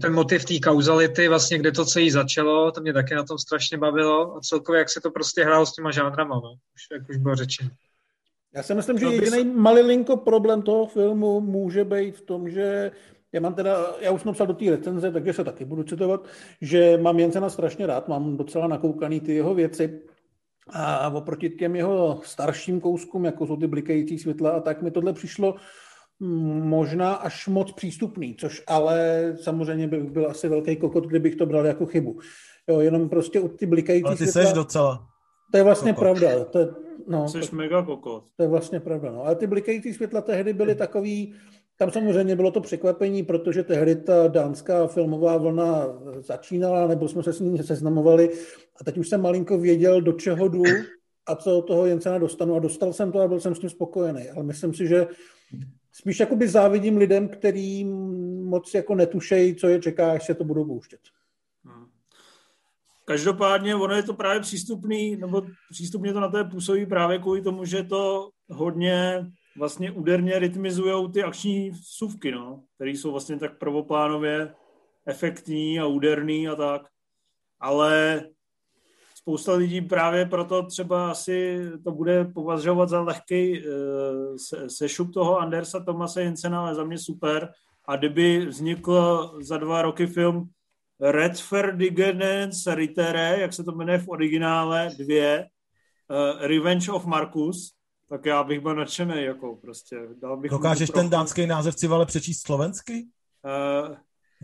ten motiv té kauzality, vlastně kde to celé začalo, to mě taky na tom strašně bavilo a celkově, jak se to prostě hrálo s těma žánrama, no, už, jak už bylo řečeno. Já si myslím, že jediný malilinko problém toho filmu může být v tom, že já mám teda, já už jsem psal do té recenze, takže se taky budu citovat, že mám Jensena strašně rád, mám docela nakoukaný ty jeho věci a oproti těm jeho starším kouskům, jako jsou ty blikající světla a tak mi tohle přišlo mm, možná až moc přístupný, což ale samozřejmě bych byl asi velký kokot, kdybych to bral jako chybu. Jo, jenom prostě u ty blikající ale ty světla... seš docela. To je vlastně kokot. pravda. To je, no, Jsi to, mega kokot. To je vlastně pravda. No. Ale ty blikající světla tehdy byly takový, tam samozřejmě bylo to překvapení, protože tehdy ta dánská filmová vlna začínala, nebo jsme se s ní seznamovali a teď už jsem malinko věděl, do čeho jdu a co od toho Jensena dostanu a dostal jsem to a byl jsem s tím spokojený. Ale myslím si, že spíš jakoby závidím lidem, který moc jako netušejí, co je čeká, až se to budou pouštět. Hmm. Každopádně ono je to právě přístupný, nebo přístupně to na té působí právě kvůli tomu, že to hodně vlastně úderně rytmizují ty akční vsuvky, no, které jsou vlastně tak prvoplánově efektní a úderný a tak. Ale spousta lidí právě proto třeba asi to bude považovat za lehký uh, sešup toho Andersa Tomase Jensena, ale za mě super. A kdyby vznikl za dva roky film Redferdigenens Ritere, jak se to jmenuje v originále, dvě, uh, Revenge of Marcus, tak já bych byl nadšený, jako prostě. Dal bych Dokážeš ten dánský název Civale přečíst slovensky? Uh,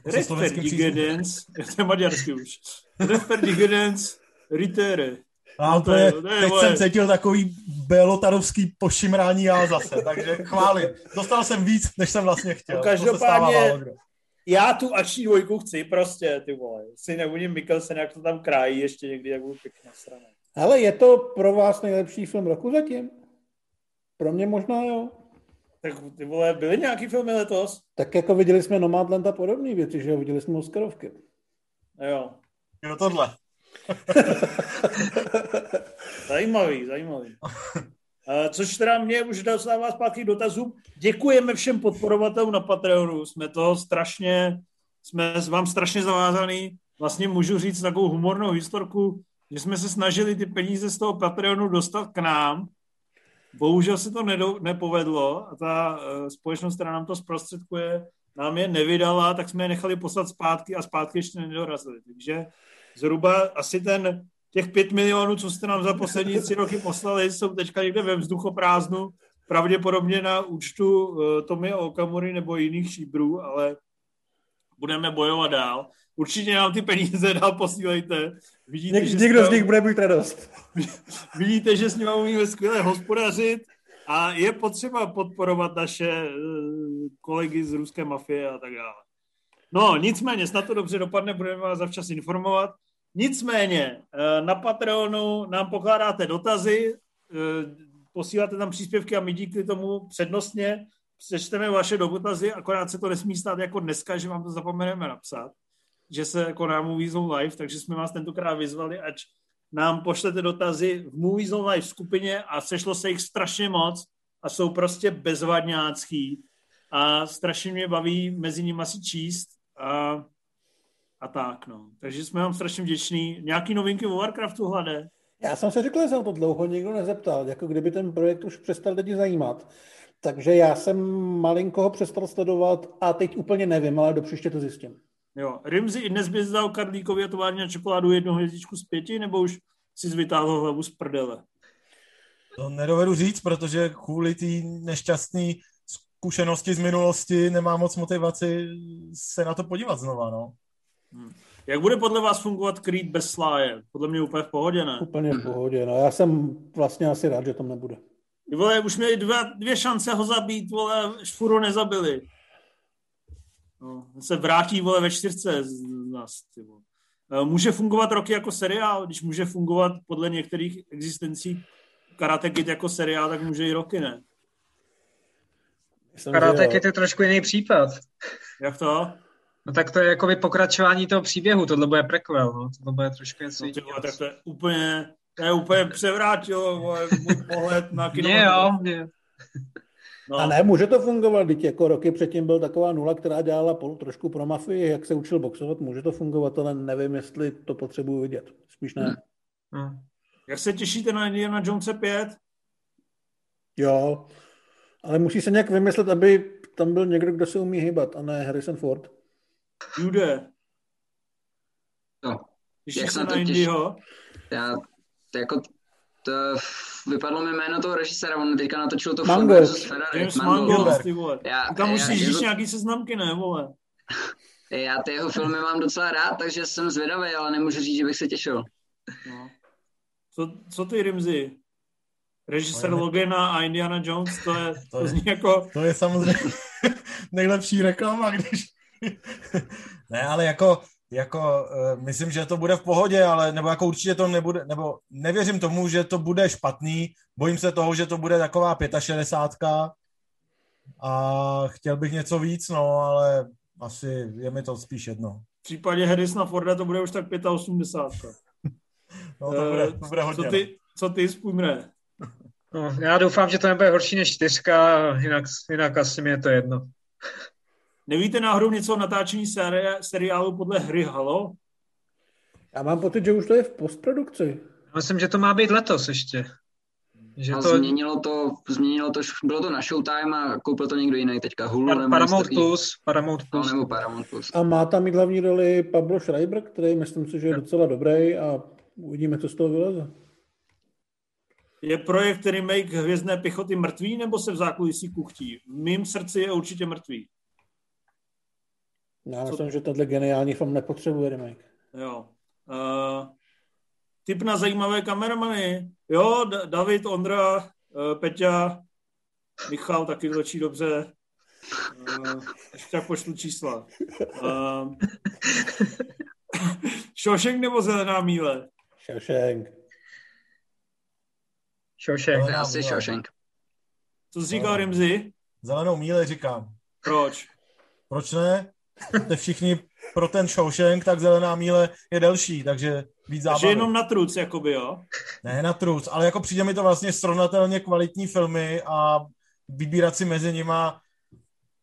Referdigedens, <laughs> to je maďarsky už. Referdigedens Ritere. A to je, to je teď moje... jsem cítil takový belotarovský pošimrání já zase, takže chvály. Dostal jsem víc, než jsem vlastně chtěl. No, každopádně, já tu akční dvojku chci prostě, ty vole. Si neuvidím Mikkelsen, jak to tam krájí ještě někdy, jak budu pěkně straně. Ale je to pro vás nejlepší film roku zatím? Pro mě možná jo. Tak ty vole, byly nějaký filmy letos? Tak jako viděli jsme Nomadland a podobné věci, že jo, viděli jsme Oscarovky. Jo. Jo, tohle. <laughs> zajímavý, zajímavý. Což teda mě už dostává zpátky dotazů. Děkujeme všem podporovatelům na Patreonu. Jsme to strašně, jsme vám strašně zavázaný. Vlastně můžu říct takovou humornou historku, že jsme se snažili ty peníze z toho Patreonu dostat k nám Bohužel se to nepovedlo a ta uh, společnost, která nám to zprostředkuje, nám je nevydala, tak jsme je nechali poslat zpátky a zpátky ještě nedorazili. Takže zhruba asi ten těch pět milionů, co jste nám za poslední tři roky poslali, jsou teďka někde ve vzduchoprázdnu, pravděpodobně na účtu uh, Tomy Okamury nebo jiných šíbrů, ale budeme bojovat dál. Určitě nám ty peníze dál posílejte. Vidíte, Něk, že někdo z nich bude mít radost. <laughs> Vidíte, že s nimi umíme skvěle hospodařit a je potřeba podporovat naše eh, kolegy z ruské mafie a tak dále. No, nicméně, snad to dobře dopadne, budeme vás zavčas informovat. Nicméně, eh, na Patreonu nám pokládáte dotazy, eh, posíláte tam příspěvky a my díky tomu přednostně přečteme vaše dotazy, akorát se to nesmí stát jako dneska, že vám to zapomeneme napsat že se jako na Movie Zone Live, takže jsme vás tentokrát vyzvali, ať nám pošlete dotazy v Movie Zone Live skupině a sešlo se jich strašně moc a jsou prostě bezvadňácký a strašně mě baví mezi nimi si číst a, a tak, no. Takže jsme vám strašně vděční. Nějaký novinky o Warcraftu hlade? Já jsem se řekl, že jsem to dlouho nikdo nezeptal, jako kdyby ten projekt už přestal lidi zajímat. Takže já jsem malinko ho přestal sledovat a teď úplně nevím, ale do příště to zjistím. Jo. Rimzi i dnes bys dal Karlíkovi a továrně na čokoládu jednu hvězdičku z pěti, nebo už si vytáhl hlavu z prdele? To nedovedu říct, protože kvůli té nešťastné zkušenosti z minulosti nemám moc motivaci se na to podívat znova, no. Hmm. Jak bude podle vás fungovat Creed bez sláje? Podle mě úplně v pohodě, ne? Úplně v pohodě, no. Já jsem vlastně asi rád, že tam nebude. Vole, už měli dva, dvě šance ho zabít, vole, šfuru nezabili. No, se vrátí, vole, ve čtyřce z nás, ty vole. E, může fungovat roky jako seriál, když může fungovat podle některých existencí Karate Kid jako seriál, tak může i roky, ne? Karate Kid je trošku jiný případ. Jak to? No tak to je jako pokračování toho příběhu, tohle bude prequel, no. tohle bude trošku něco no, tyvo, tak to je úplně, to je úplně převrátilo můj pohled na kino. Mě jo, mě. No. A ne, může to fungovat, teď jako roky předtím byl taková nula, která dělala pol, trošku pro mafii, jak se učil boxovat, může to fungovat, ale nevím, jestli to potřebuju vidět. Spíš ne. Hmm. Hmm. Jak se těšíte na Indiana Jones 5? Jo, ale musí se nějak vymyslet, aby tam byl někdo, kdo se umí hýbat, a ne Harrison Ford. Jude. No. Těšíš se na Indyho? Já, to jako to vypadlo mi jméno toho režiséra, on teďka natočil to. Ford versus Ferrari. James Mangold, ty vole. Já, tam musíš říct nějaký seznamky, ne, vole? Já ty jeho filmy mám docela rád, takže jsem zvědavý, ale nemůžu říct, že bych se těšil. No. Co, co ty, Rimzy? Režisér Logana a Indiana Jones, to je, <laughs> to, to zní jako... To je samozřejmě <laughs> nejlepší reklama, když... <laughs> ne, ale jako jako uh, myslím, že to bude v pohodě, ale nebo jako určitě to nebude, nebo nevěřím tomu, že to bude špatný, bojím se toho, že to bude taková 65 a chtěl bych něco víc, no, ale asi je mi to spíš jedno. V případě Harrisona Forda to bude už tak 85. <laughs> no, to bude, to bude hodně. Co ty, no. co ty spůjmre? No, já doufám, že to nebude horší než čtyřka, jinak, jinak asi mi je to jedno. Nevíte náhodou něco o natáčení seri- seriálu podle hry Halo? Já mám pocit, že už to je v postprodukci. Myslím, že to má být letos ještě. Že a to... změnilo to, změnilo to, bylo to na Showtime a koupil to někdo jiný teďka. Hulu nebo Paramount starý... Plus. Paramount Plus. No, nebo Paramount Plus. A má tam i hlavní roli Pablo Schreiber, který myslím si, že je docela dobrý a uvidíme, co z toho vyleze. Je projekt remake Hvězdné pěchoty mrtvý, nebo se v zákulisí kuchtí? V mým srdci je určitě mrtvý. Já myslím, Co... že tenhle geniální film nepotřebuje remake. Jo. Uh, tip na zajímavé kameramany. Jo, D- David, Ondra, uh, Peťa, Michal taky točí dobře. Uh, ještě tak pošlu čísla. <laughs> Uh, Šošenk nebo Zelená míle? Šošenk. Šošenk. Asi Šošenk. Co jsi říkal, Rimzi? Zelenou míle říkám. Proč? Proč ne? Jste všichni pro ten Shawshank, tak zelená míle je delší, takže víc zábavy. Takže jenom na truc, jakoby, jo? Ne na truc, ale jako přijde mi to vlastně srovnatelně kvalitní filmy a vybírat si mezi nima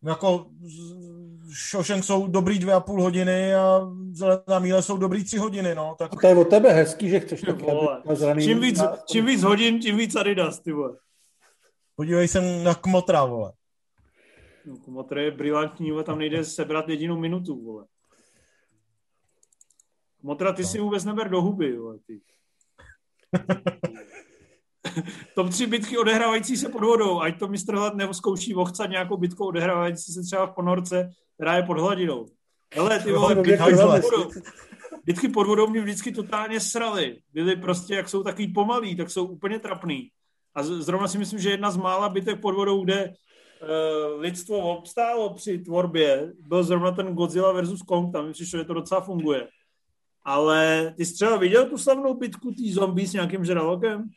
jako Shawshank jsou dobrý dvě a půl hodiny a zelená míle jsou dobrý tři hodiny, no. Tak... A to je od tebe hezký, že chceš taky čím víc, čím víc hodin, tím víc Adidas, ty vole. Podívej se na Kmotra, vole. No, Kumotr je brilantní, ale tam nejde sebrat jedinou minutu, vole. Motra, ty no. si vůbec neber do huby, vole, ty. Top tři bitky odehrávající se pod vodou, ať to mistr hlad zkouší vochcat nějakou bitku odehrávající se třeba v ponorce, která je pod hladinou. Hele, ty vole, bitky pod vodou. Bitky pod vodou mě vždycky totálně sraly. Byly prostě, jak jsou takový pomalý, tak jsou úplně trapný. A zrovna si myslím, že jedna z mála bitek pod vodou, kde lidstvo obstálo při tvorbě, byl zrovna ten Godzilla versus Kong, tam přišlo, že to docela funguje. Ale ty jsi třeba viděl tu slavnou bitku tý zombie s nějakým žralokem?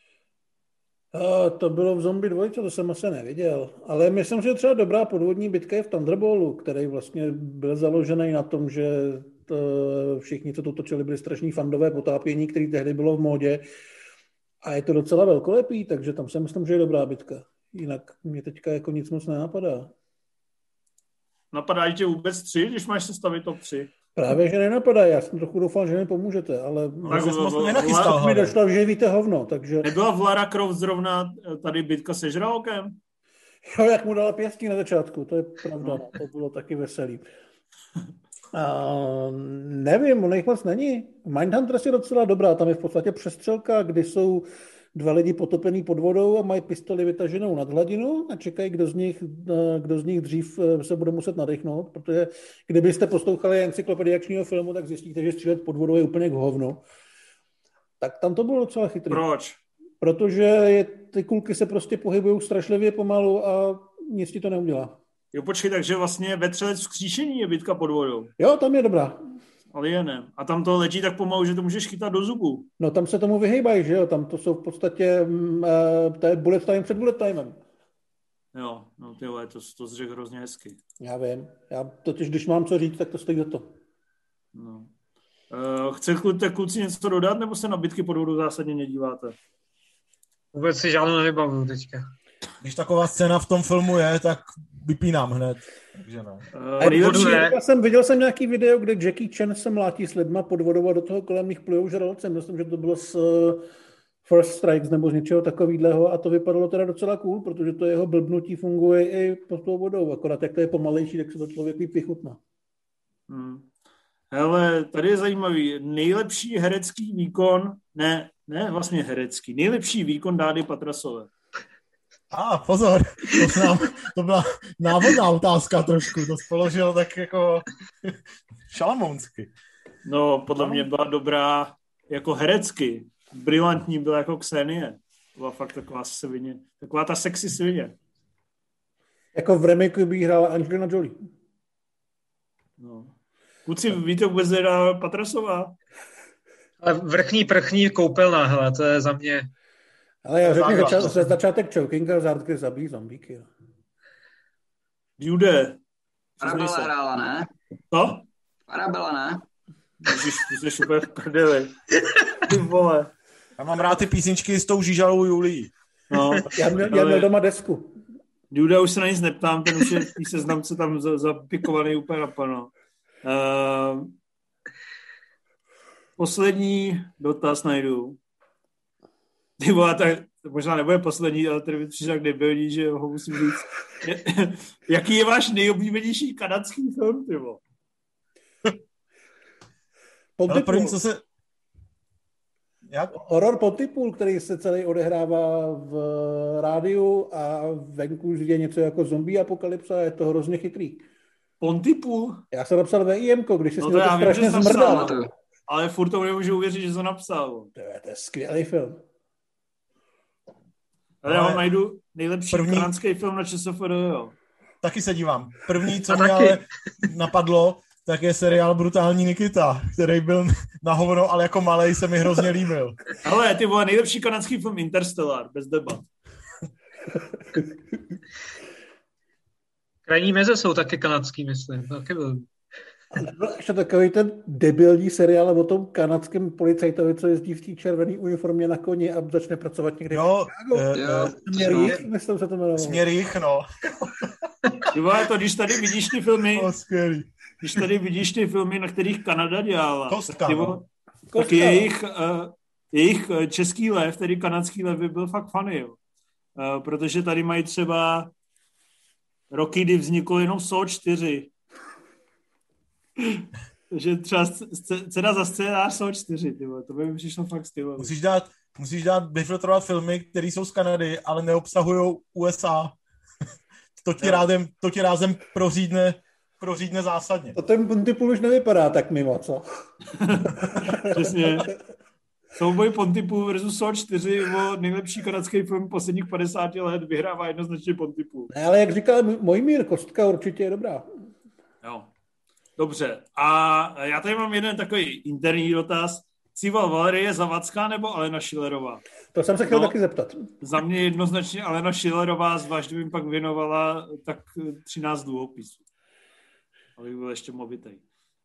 Uh, to bylo v Zombie 2, to jsem asi neviděl. Ale myslím, že třeba dobrá podvodní bitka je v Thunderballu, který vlastně byl založený na tom, že to, všichni, co to točili, byli strašní fandové potápění, který tehdy bylo v módě. A je to docela velkolepý, takže tam si myslím, že je dobrá bitka. Jinak mě teďka jako nic moc nenapadá. Napadají tě vůbec tři, když máš sestavit top tři? Právě, že nenapadá. Já jsem trochu doufal, že mi pomůžete, ale tak no, moc nenachystal. mi došlo, že víte hovno, takže... Nebyla v Lara Croft zrovna eh, tady bitka se žralokem? Jo, jak mu dala pěstí na začátku, to je pravda, no. to bylo taky veselý. Uh, nevím, ono jich moc není. Mindhunter je docela dobrá, tam je v podstatě přestřelka, kdy jsou dva lidi potopený pod vodou a mají pistoli vytaženou nad hladinu a čekají, kdo z nich, eh, kdo z nich dřív eh, se bude muset nadechnout, protože kdybyste poslouchali encyklopedii akčního filmu, tak zjistíte, že střílet pod vodou je úplně k hovnu. Tak tam to bylo docela chytré. Proč? Protože je, ty kulky se prostě pohybují strašlivě pomalu a nic ti to neudělá. Jo, počkej, takže vlastně vetřelec vzkříšení je bitka pod vodou. Jo, tam je dobrá. Alienem. A tam to letí tak pomalu, že to můžeš chytat do zubu. No tam se tomu vyhýbají, že jo? Tam to jsou v podstatě, eh, to je bullet time před bullet timem. Jo, no ty vole, to, to zřekl hrozně hezky. Já vím. Já totiž, když mám co říct, tak to stojí za to. No. Uh, chcete kluci něco dodat, nebo se na bitky pod vodou zásadně nedíváte? Vůbec si žádnou nevybavuju teďka. Když taková scéna v tom filmu je, tak vypínám hned. Takže ne. Uh, nejlepší, ne. Já jsem, viděl jsem nějaký video, kde Jackie Chan se mlátí s lidma pod vodou a do toho kolem nich plujou žraloce. Myslím, že to bylo z uh, First Strikes nebo z něčeho takového a to vypadalo teda docela cool, protože to jeho blbnutí funguje i pod tou vodou. Akorát jak to je pomalejší, tak se to člověk líp vychutná. Hmm. Hele, tady je zajímavý. Nejlepší herecký výkon, ne, ne vlastně herecký, nejlepší výkon Dády Patrasové. A ah, pozor, to, jsem, to byla návodná otázka trošku, to spoložil tak jako <laughs> šalamounsky. No, podle mě byla dobrá jako herecky. Brilantní byla jako Ksenie. Byla fakt taková svině. Taková ta sexy svině. Jako v remiku by hrála Angelina Jolie. No. Kluci, víte vůbec, Patrasová? Ale vrchní prchní koupelna, hele, to je za mě... Ale já řeknu, zača- začátek chokinga zártky zabíjí zombíky. jo. Jude. se. hrála, ne? Co? Arabella, ne? Ježiš, ty jsi úplně v prdeli. Ty vole. Já mám rád ty písničky s tou žížalou Julí. No, Já měl, já měl doma desku. Juda už se na nic neptám, ten už je v té seznamce tam za- zapikovaný úplně naplno. Uh, poslední dotaz najdu. Ty vole, tak to možná nebude poslední, ale tady mi přišel tak debilní, že ho musím říct. <laughs> Jaký je váš nejoblíbenější kanadský film, ty vole? <laughs> Ale první, co se... Jak? Horor Pontypool, který se celý odehrává v rádiu a venku je něco jako zombie apokalypsa, je to hrozně chytrý. Pontypool? Já jsem napsal ve IMko, když se No s to ním to já vím, že strašně jsi napsal, zmrdal. Pamatuju. Ale furt to nemůžu uvěřit, že to napsal. To je, to je skvělý film. Ale já vám najdu nejlepší první- první... kanadský film na ČSFD, jo. Taky se dívám. První, co A mě taky. ale napadlo, tak je seriál Brutální Nikita, který byl na hovno, ale jako malej se mi hrozně líbil. Ale ty vole, nejlepší kanadský film Interstellar, bez debat. Krajní meze jsou taky kanadský, myslím. Taky byl. Byl ještě takový ten debilní seriál o tom kanadském policajtovi, co jezdí v té červené uniformě na koni a začne pracovat někde. Jo, eh, Jo, eh, Směr jich, myslím, se to jmenovalo. směr jich, no. <laughs> Vole, to když tady vidíš ty filmy, O, skvělý. když tady vidíš ty filmy, na kterých Kanada dělala, Kostka, tak, ty no. tak Kostka. jejich, uh, jejich eh, český lev, tedy kanadský lev, by byl fakt funny, jo. Uh, protože tady mají třeba roky, kdy vzniklo jenom SO 4. Takže třeba cena za scénář SO 4, ty vole, to by mi přišlo fakt stylový. Musíš dát, musíš dát vyfiltrovat filmy, které jsou z Kanady, ale neobsahují USA. <laughs> to ti Jo. rázem, to ti rázem prořídne, prořídne zásadně. To ten Pontypool už nevypadá tak mimo, co? <laughs> Přesně. Souboj Pontypool versus SO 4 o nejlepší kanadský film posledních 50 let vyhrává jednoznačně Pontypool. Ne, ale jak říkal můj mír, kostka určitě je dobrá. Jo. Dobře. A já tady mám jeden takový interní dotaz. Cival Valerie Zavacká nebo Alena Šilerová? To jsem se chtěl No. taky zeptat. Za mě jednoznačně Alena Šilerová, zvlášť mi pak věnovala tak 13 dluhopisů. Abych byl ještě movitej.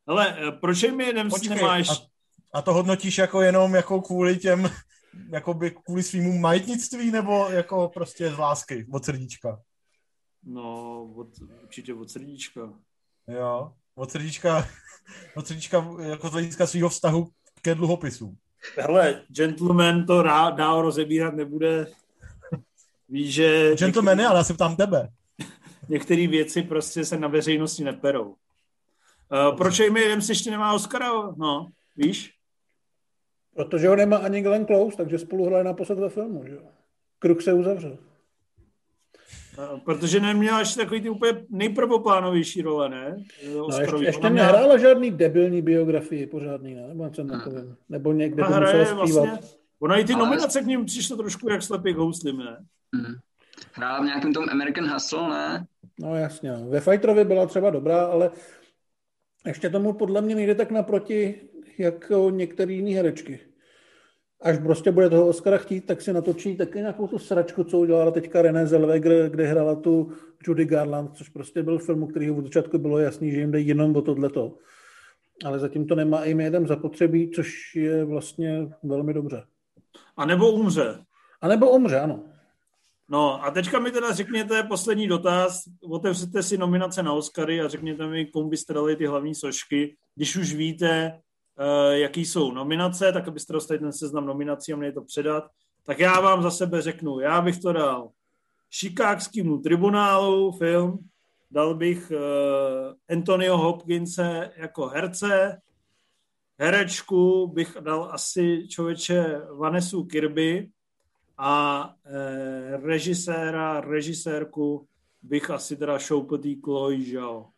Ale eh, proč mi jeden Počkej, nemáš... a, a to hodnotíš jako jenom jako kvůli těm, jakoby kvůli svýmu majetnictví, nebo jako prostě z lásky, od srdíčka? No, od, určitě od srdíčka. Jo, od srdíčka, <laughs> od srdíčka jako z hlediska svého vztahu ke dluhopisům. Hele, gentleman to rá, dál rozebírat nebude. Víš, že Gentlemany, ale já se ptám tebe. některé věci prostě se na veřejnosti neperou. Uh, proč Amy Adams ještě nemá Oscara? No, víš? Protože ho nemá ani Glenn Close, takže spolu hraje naposled ve filmu, že jo? Kruh se uzavřel. Protože neměla ještě takový ty úplně nejprvoplánovější role, ne? No, ještě, ještě nehrála žádný debilní biografii pořádný, ne? Nebo něco takovým. Nebo někde by musela zpívat. vlastně, ona i ty Ale- nominace k ním přišlo trošku jak slepý houslim, ne? Hmm. Hrála v nějakém tom American Hustle, ne? No jasně. no. Ve Fighterovi byla třeba dobrá, ale ještě tomu podle mě nejde tak naproti jako některé jiné herečky. Až prostě bude toho Oscara chtít, tak si natočí taky nějakou tu sračku, co udělala teďka René Zellweger, kde hrála tu Judy Garland, což prostě byl film, u kterého od začátku bylo jasný, že jim jde jenom o tohleto. Ale zatím to nemá i jedem zapotřebí, což je vlastně velmi dobře. A nebo umře. A nebo umře, ano. No a teďka mi teda řekněte poslední dotaz, otevřete si nominace na Oscary a řekněte mi, komu byste dali ty hlavní sošky, když už víte, jaký jsou nominace, tak abyste dostali ten seznam nominací a mě to předat, tak já vám za sebe řeknu, já bych to dal Chicagskému tribunálu film, dal bych uh, Antonio Hopkinse jako herce, herečku bych dal asi člověče Vanesu Kirby, a e, režiséra, režisérku bych asi teda šoupatý Chloe Zhao.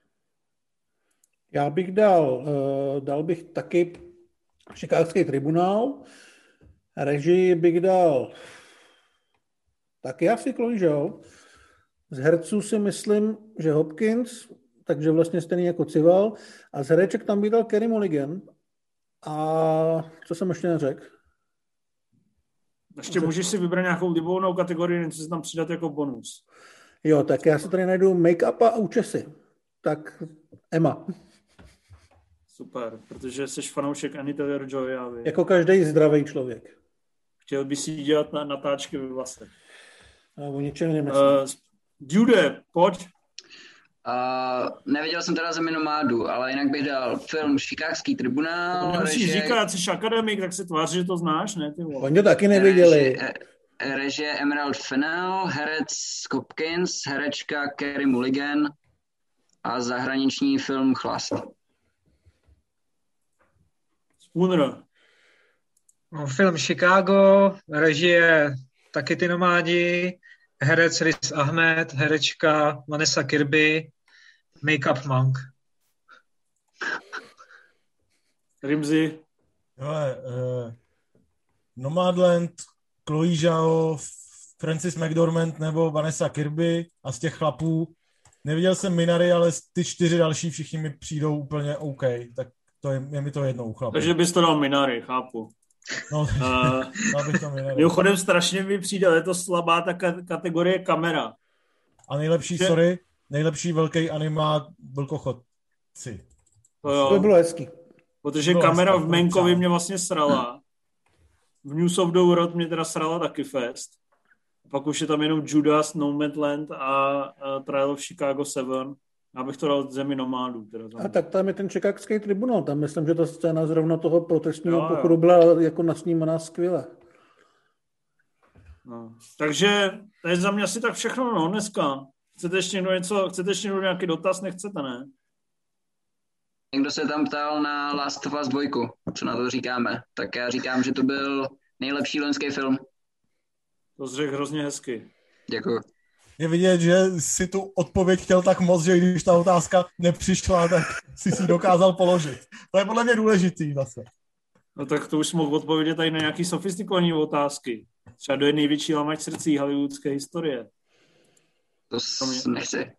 Já bych dal, uh, dal bych taky Chicagský tribunál, režii bych dal taky asi Zhao. Z herců si myslím, že Hopkins, takže vlastně stejný jako Cival. A z hereček tam bych dal Kerry Mulligan. A co jsem ještě neřekl? Ještě můžeš si vybrat nějakou libovolnou kategorii, něco si tam přidat jako bonus. Jo, tak já si tady najdu make-up a účesy. Tak Emma. Super, protože jsi fanoušek. Já vím. Jako každý zdravý člověk. Chtěl by si dělat na natáčky ve vlasech. No, o ničem nemyslím. Uh, Jude, pojď. Uh, neviděl jsem teda Zemi nomádu, ale jinak bych dal film Chicagský tribunál. To musíš režie... říkat, jsi akademik, tak se tvář, že to znáš, ne? Ty vole. Oni to taky neviděli. Režie, režie Emerald Fennell, herec Hopkins, herečka Kerry Mulligan a zahraniční film Chlast. Spooner. No, film Chicago, režie taky ty nomádi, herec Riz Ahmed, herečka Vanessa Kirby, Make-up Monk. Rimzi. Hele, uh, Nomadland, Chloe Zhao, Francis McDormand nebo Vanessa Kirby a z těch chlapů neviděl jsem Minary, ale ty čtyři další všichni mi přijdou úplně OK, tak to je, je mi to jednou chlap. Takže bys to dal Minary, chápu. No, <laughs> <laughs> uh, bych to Mimochodem strašně mi přijde, je to slabá ta kategorie kamera. A nejlepší, že... sorry, nejlepší velký anima vlkochodci. To, jo. to bylo hezký. Protože bylo kamera hezký, v Menkovi mě vlastně srala. V News of the World mě teda srala taky fest. Pak už je tam jenom Judas, No Man's Land a, a Trial of Chicago 7. Já bych to dal zemi nomádů. Teda a tak tam je ten čekákský tribunál. Tam myslím, že ta scéna zrovna toho protestního pochodu byla jako nasnímaná skvěle. No. Takže to je za mě asi tak všechno no, dneska. Chcete ještě někdo něco, chcete ještě někdo nějaký dotaz, nechcete, ne? Někdo se tam ptal na Last of Us 2, co na to říkáme. Tak já říkám, že to byl nejlepší loňský film. To řekl hrozně hezky. Děkuji. Je vidět, že si tu odpověď chtěl tak moc, že když ta otázka nepřišla, tak si si dokázal položit. To je podle mě důležitý zase. No tak to už mohl odpovědět tady na nějaký sofistikované otázky. Třeba do je největší lamač srdcí hollywoodské historie. To, to mě... nechci.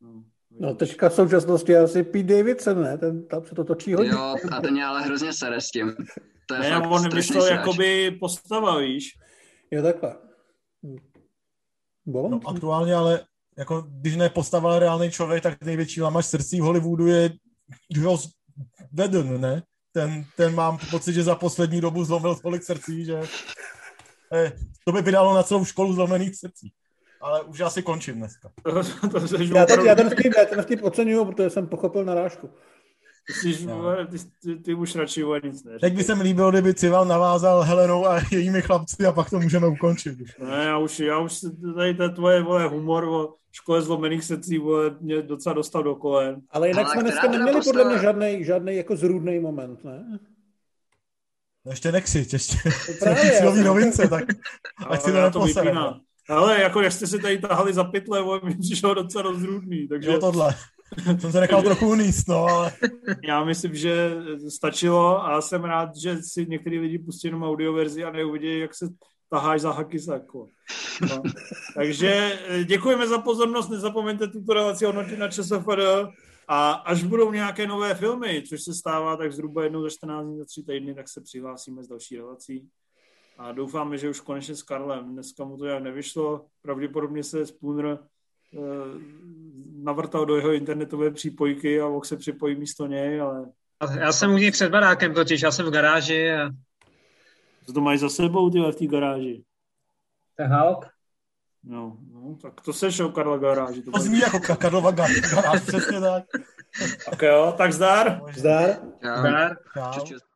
No. No teďka v současnosti asi Pete Davidson, ne? Ten tam se to točí hodně. Jo, a ten je ale hrozně sere s tím. To je ne, on myslel jakoby postava, víš? Jo, takhle. No, aktuálně ale jako, když ne postava reálný člověk, tak největší lamaž srdcí v Hollywoodu je Joss Whedon, ne? Ten, ten mám pocit, že za poslední dobu zlomil tolik srdcí, že eh, to by vydalo na celou školu zlomených srdcí. Ale už asi končím dneska. já, tak, já ten vtip, já ten vtip oceňuju, protože jsem pochopil narážku. Ty, no. ty, ty, ty už radši o nic neříkej. Teď by se mi líbilo, kdyby Cival navázal Helenou a jejími chlapci a pak to můžeme ukončit. Ne, já už, já už tady ten tvoje vole, humor o škole zlomených secí vole, mě docela dostal do kolen. Ale jinak Ale jsme dneska neměli podle mě žádný, žádný jako zrůdný moment, ne? No ještě nechci, ještě <laughs> Právě, nový novince, tak ať si to neposere. Ale jako jak jste si tady tahali za pytle, <laughs> mi přišlo docela rozrůdný. Takže... Jo, tohle. <laughs> Jsem se nechal trochu uníst, no, ale... Já myslím, že stačilo a jsem rád, že si některý lidi pustí jenom audioverzi a neuvidí, jak se taháš za haky jako. No. <laughs> Takže eh, děkujeme za pozornost, nezapomeňte tuto relaci hodnotit na ČSFD a až budou nějaké nové filmy, což se stává tak zhruba jednou za 14 dní, za tři týdny, tak se přihlásíme s další relací. a doufáme, že už konečně s Karlem. Dneska mu to jak nevyšlo, pravděpodobně se Spooner navrtal do jeho internetové přípojky a mohl se připojí místo něj, ale... Já jsem u něj před barákem totiž, já jsem v garáži a... Co to mají za sebou, ty v té garáži? Ten Hulk? No, no, tak to seš o Karla garáži. To, to zní jako Karlova garáž, přesně tak. Tak jo, tak zdar. Zdar. Zdar. Čau. Čus, čus.